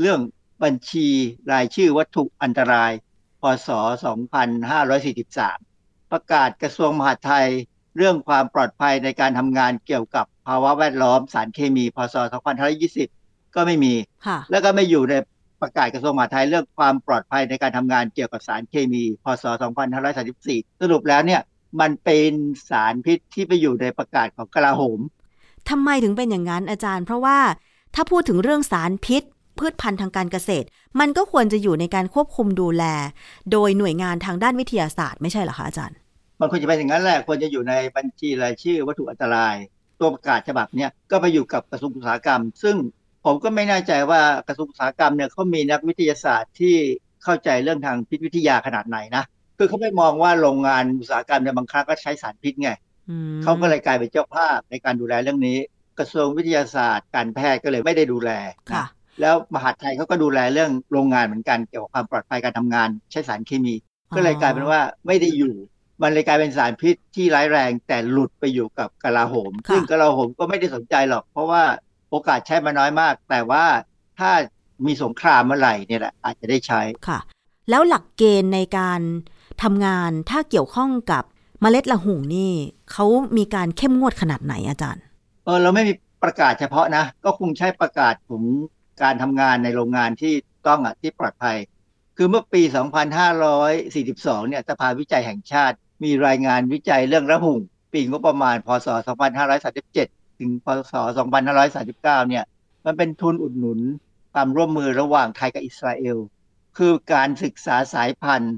เรื่องบัญชีรายชื่อวัตถุอันตราย พศ 2543 ประกาศกระทรวงมหาดไทย เรื่องความปลอดภัยในการทำงานเกี่ยวกับภาวะแวดล้อมสารเคมี พศ 2520 ก็ไม่มีค่ะแล้วก็ไม่อยู่ในประกาศกระทรวงมหาดไทยเรื่องความปลอดภัยในการทำงานเกี่ยวกับสารเคมี พศ 2534 สรุปแล้วเนี่ย มันเป็นสารพิษที่ไปอยู่ในประกาศของกลาโหมทำไมถึงเป็นอย่างนั้นอาจารย์ เพราะว่าถ้าพูดถึงเรื่องสารพิษ พืชพันธุ์ทางการเกษตร มันก็ควรจะอยู่ในการควบคุมดูแล โดยหน่วยงานทางด้านวิทยาศาสตร์ไม่ใช่เหรอคะอาจารย์ มันควรจะเป็นอย่างนั้นแหละควรจะอยู่ในบัญชีรายชื่อวัตถุอันตราย ตัวประกาศฉบับเนี้ยก็ไปอยู่กับกระทรวงอุตสาหกรรม ซึ่งผมก็ไม่แน่ใจว่ากระทรวงอุตสาหกรรมเนี่ยเขามีนักวิทยาศาสตร์ที่เข้าใจเรื่องทางพิษวิทยาขนาดไหนนะ คือเขาไม่มองว่าโรงงานอุตสาหกรรมเนี่ยบางครั้งก็ใช้สารพิษไงอืมเขาก็เลยกลายเป็นเจ้าภาพในการดูแลเรื่องนี้ กระทรวงวิทยาศาสตร์ การแพทย์ก็เลยไม่ได้ดูแลนะค่ะ แล้วมหาดไทยเขาก็ดูแลเรื่องโรงงานเหมือนกันเกี่ยวกับความปลอดภัยการทำงาน ใช้สารเคมี ก็เลยกลายเป็นว่าไม่ได้อยู่ มันเลยกลายเป็นสารพิษที่ร้ายแรงแต่หลุดไปอยู่กับกลาโหมค่ะซึ่งกลาโหมก็ไม่ได้สนใจหรอก เพราะว่าโอกาสใช้มาน้อยมาก แต่ว่าถ้ามีสงครามเมื่อไหร่เนี่ยแหละอาจจะได้ใช้ค่ะ แล้วหลักเกณฑ์ในการ ทำงานถ้าเกี่ยวข้องกับเมล็ดละหุ่งนี่เขามีการเข้มงวดขนาดไหนอาจารย์ เออเราไม่มีประกาศเฉพาะนะ ก็คงใช้ประกาศของการทำงานในโรงงานที่ต้องอะที่ปลอดภัย คือเมื่อปี 2542 เนี่ยสภาวิจัยแห่งชาติ มีรายงานวิจัยเรื่องระหุ่ง ปีงบประมาณ พศ 2537 ถึง พศ 2539 เนี่ย มันเป็นทุนอุดหนุนความร่วมมือระหว่างไทยกับอิสราเอล คือการศึกษาสายพันธุ์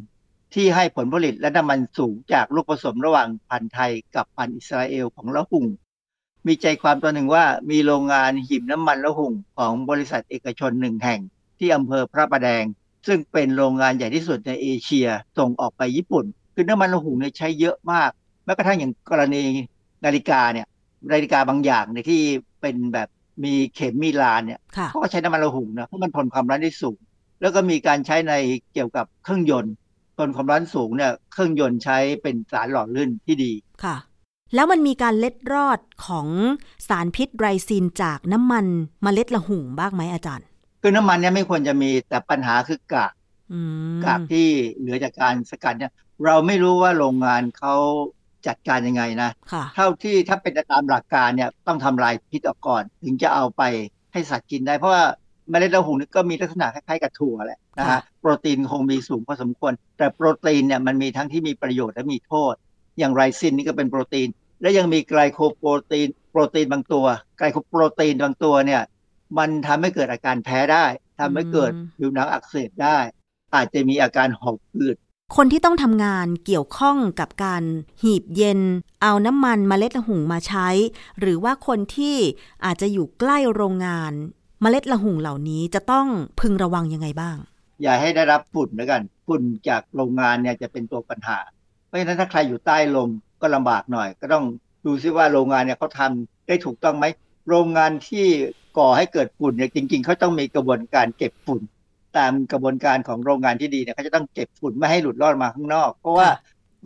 ที่ให้ผลผลิตและน้ำมันสูงจากลูกผสมระหว่างพันธุ์ไทยกับพันธุ์อิสราเอลของละหุ่ง มีใจความตัวหนึ่งว่ามีโรงงานหีบน้ำมันละหุ่งของบริษัทเอกชนหนึ่งแห่ง ที่อำเภอพระประแดง ซึ่งเป็นโรงงานใหญ่ที่สุดในเอเชียส่งออกไปญี่ปุ่น คือน้ำมันละหุ่งเนี่ยใช้เยอะมากแม้กระทั่งอย่างกรณีนาฬิกาเนี่ยนาฬิกาบางอย่างเนี่ยที่เป็นแบบมีเข็มมีลานเนี่ยค่ะเขาก็ใช้น้ำมันละหุ่งนะเพราะมันทนความร้อนได้สูง แล้วก็มีการใช้ในเกี่ยวกับเครื่องยนต์ ทนความร้อนสูงเนี่ยเครื่องยนต์ใช้เป็นสารหล่อลื่นที่ดีค่ะ แล้วมันมีการเล็ดรอดของสารพิษไรซินจากน้ำมันเมล็ดละหุ่งบ้างไหมอาจารย์ คือน้ำมันเนี่ยไม่ควรจะมีแต่ปัญหาคือกากอืมกากที่เหลือจากการสกัดเนี่ย เราไม่รู้ว่าโรงงานเขาจัดการยังไงนะค่ะเท่าที่ถ้าเป็นตามหลักการเนี่ยต้องทำลายพิษออกก่อน ถึงจะเอาไปให้สัตว์กินได้ เพราะว่า เมล็ดละหุ่งนี่ก็มีลักษณะคล้ายๆกับถั่วแหละนะค่ะฮะโปรตีนคงมีสูงพอสมควร แต่โปรตีนเนี่ยมันมีทั้งที่มีประโยชน์และมีโทษ อย่างไรซินนี่ก็เป็นโปรตีน และยังมีไกลโคโปรตีน โปรตีนบางตัวไกลโคโปรตีนบางตัวเนี่ยมันทำให้เกิดอาการแพ้ได้ทำให้เกิดผิวหนังอักเสบได้ อาจจะมีอาการหอบหืดคนที่ต้องทำงานเกี่ยวข้องกับการหีบเย็น เอาน้ำมันเมล็ดละหุ่งมาใช้ หรือว่าคนที่อาจจะอยู่ใกล้โรงงาน เมล็ดละหุ่งเหล่านี้จะต้องพึงระวังยังไงบ้าง อย่าให้ได้รับฝุ่นแล้วกัน ฝุ่นจากโรงงานเนี่ยจะเป็นตัวปัญหา เพราะฉะนั้นถ้าใครอยู่ใต้ลมก็ลำบากหน่อย ก็ต้องดูซิว่าโรงงานเนี่ยเขาทำได้ถูกต้องไหมโรงงานที่ก่อให้เกิดฝุ่นเนี่ยจริง ๆเขาต้องมีกระบวนการเก็บฝุ่น ตามกระบวนการของโรงงานที่ดีเนี่ยเขาจะต้องเก็บฝุ่นไม่ให้หลุดรอดมาข้างนอก เพราะว่า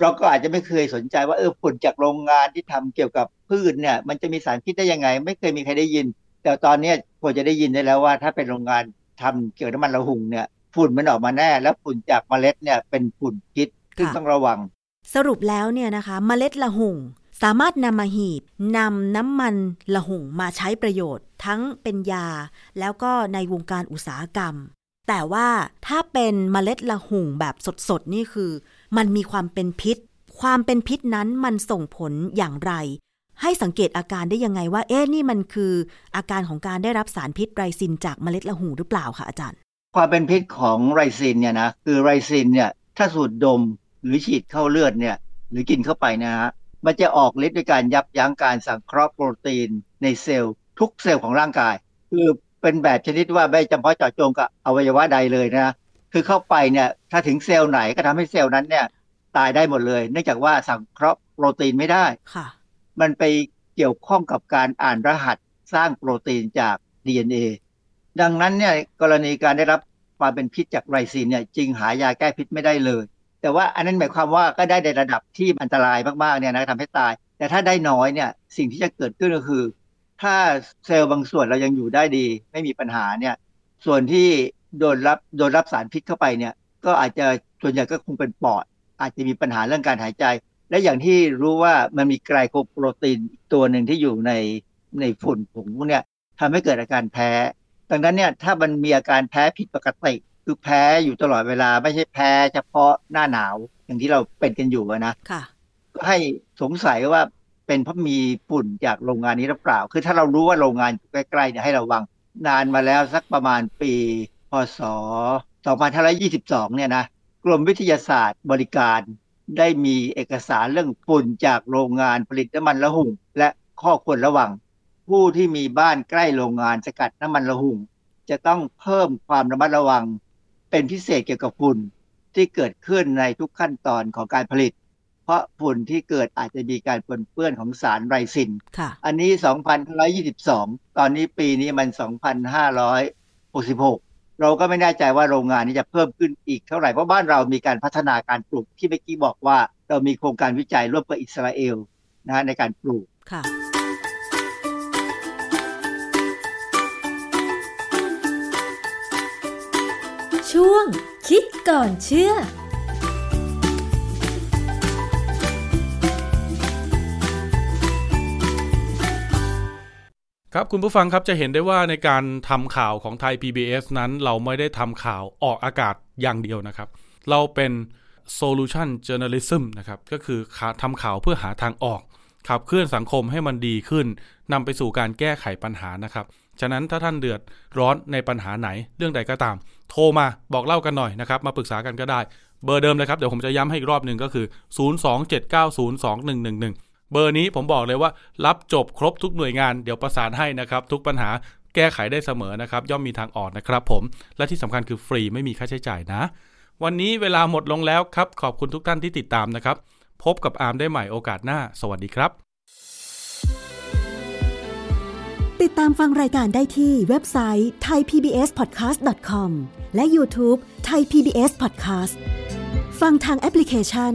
เราก็อาจจะไม่เคยสนใจว่าเออฝุ่นจากโรงงานที่ทำเกี่ยวกับพืชเนี่ย มันจะมีสารพิษได้ยังไง ไม่เคยมีใครได้ยิน แต่ตอนนี้ควรจะได้ยินได้แล้วว่า ถ้าเป็นโรงงานทำเกี่ยวกับน้ำมันระหุงเนี่ยฝุ่นมันออกมาแน่ แล้วฝุ่นจากเมล็ดเนี่ยเป็นฝุ่นพิษซึ่งต้องระวัง สรุปแล้วเนี่ยนะคะเมล็ดละหุงสามารถนำมาหีบนำน้ำมันละหุงมาใช้ประโยชน์ ทั้งเป็นยา แล้วก็ในวงการอุตสาหกรรม แต่ว่าถ้าเป็นเมล็ดละหุงแบบสดๆนี่คือ มันมีความเป็นพิษ ความเป็นพิษนั้นมันส่งผลอย่างไร ให้สังเกตอาการได้ยังไงว่า เอ๊ะนี่มันคืออาการของการได้รับสารพิษไรซินจากเมล็ดละหุงหรือเปล่าคะอาจารย์ ความเป็นพิษของไรซินเนี่ยนะคือไรซินเนี่ยถ้าสูดดมหรือฉีดเข้าเลือดเนี่ยหรือกินเข้าไปนะฮะมันจะออกฤทธิ์ด้วยการยับยั้งการสังเคราะห์โปรตีนในเซลล์ทุกเซลล์ของร่างกาย คือเป็นแบบชนิดว่าไม่จำเพาะเจาะจงกับอวัยวะใดเลยนะคือเข้าไปเนี่ยถ้าถึงเซลล์ไหนก็ทำให้เซลล์นั้นเนี่ยตายได้หมดเลย เนื่องจากว่าสังเคราะห์โปรตีนไม่ได้ค่ะ มันไปเกี่ยวข้องกับการอ่านรหัสสร้างโปรตีนจาก DNA ดังนั้นเนี่ยกรณีการได้รับความเป็นพิษจากไรซีนเนี่ยจึงหายาแก้พิษไม่ได้เลย แต่ว่าอันนั้นหมายความว่าก็ได้ในระดับที่อันตรายมากๆเนี่ยนะทำให้ตาย แต่ถ้าได้น้อยเนี่ยสิ่งที่จะเกิดขึ้นก็คือ ถ้าเซลล์บางส่วนเรายังอยู่ได้ดี ไม่มีปัญหาเนี่ยส่วนที่โดนรับโดนรับสารพิษเข้าไปเนี่ยก็อาจจะส่วนใหญ่ก็คงเป็นปอด อาจจะมีปัญหาเรื่องการหายใจ และอย่างที่รู้ว่ามันมีไกลโคโปรตีนอีกตัวหนึ่งที่อยู่ในในฝุ่นผงพวกเนี้ยทำให้เกิดอาการแพ้ ดังนั้นเนี่ยถ้ามันมีอาการแพ้ผิดปกติ คือแพ้อยู่ตลอดเวลาไม่ใช่แพ้เฉพาะหน้าหนาว อย่างที่เราเป็นกันอยู่อะนะค่ะก็ให้สงสัยว่าเป็นเพราะมีฝุ่นจากโรงงานนี้หรือเปล่า คือถ้าเรารู้ว่าโรงงานอยู่ใกล้ๆเนี่ยให้ระวังนานมาแล้วสักประมาณปี พศ 2522 เนี่ยนะกรมวิทยาศาสตร์บริการ ได้มีเอกสารเรื่องฝุ่นจากโรงงานผลิตน้ำมันละหุ่ง และข้อควรระวัง ผู้ที่มีบ้านใกล้โรงงานสกัดน้ำมันละหุ่ง จะต้องเพิ่มความระมัดระวัง เป็นพิเศษเกี่ยวกับฝุ่นที่เกิดขึ้นในทุกขั้นตอนของการผลิต เพราะฝุ่นที่เกิดอาจจะมีการปนเปื้อนของสารไรซินค่ะอันนี้ 2,522 ตอนนี้ปีนี้มัน 2,566 เราก็ไม่แน่ใจว่าโรงงานนี้จะเพิ่มขึ้นอีกเท่าไหร่ เพราะบ้านเรามีการพัฒนาการปลูกที่เมื่อกี้บอกว่า เรามีโครงการวิจัยร่วมกับอิสราเอลนะฮะในการปลูกค่ะช่วงคิดก่อนเชื่อ ครับคุณผู้ฟังครับจะเห็นได้ว่าในการทำข่าวของไทย PBS นั้น เราไม่ได้ทำข่าวออกอากาศอย่างเดียวนะครับ เราเป็น solution journalism นะครับก็คือทำข่าวเพื่อหาทางออกขับเคลื่อนสังคมให้มันดีขึ้นนำไปสู่การแก้ไขปัญหานะครับ ฉะนั้นถ้าท่านเดือดร้อนในปัญหาไหนเรื่องใดก็ตาม โทรมาบอกเล่ากันหน่อยนะครับ มาปรึกษากันก็ได้ เบอร์เดิมเลยครับ เดี๋ยวผมจะย้ำให้อีกรอบหนึ่งก็คือ 027902111 เบอร์นี้ผมบอกเลยว่ารับจบครบทุกหน่วยงานเดี๋ยวประสานให้นะครับ ทุกปัญหาแก้ไขได้เสมอนะครับ ย่อมมีทางออกนะครับผมและที่สำคัญคือฟรีไม่มีค่าใช้จ่ายนะ วันนี้เวลาหมดลงแล้วครับ ขอบคุณทุกท่านที่ติดตามนะครับ พบกับอาร์มได้ใหม่โอกาสหน้า สวัสดีครับ ติดตามฟังรายการได้ที่เว็บไซต์ thaipbspodcast.com และ YouTube Thai PBS Podcast ฟังทางแอปพลิเคชัน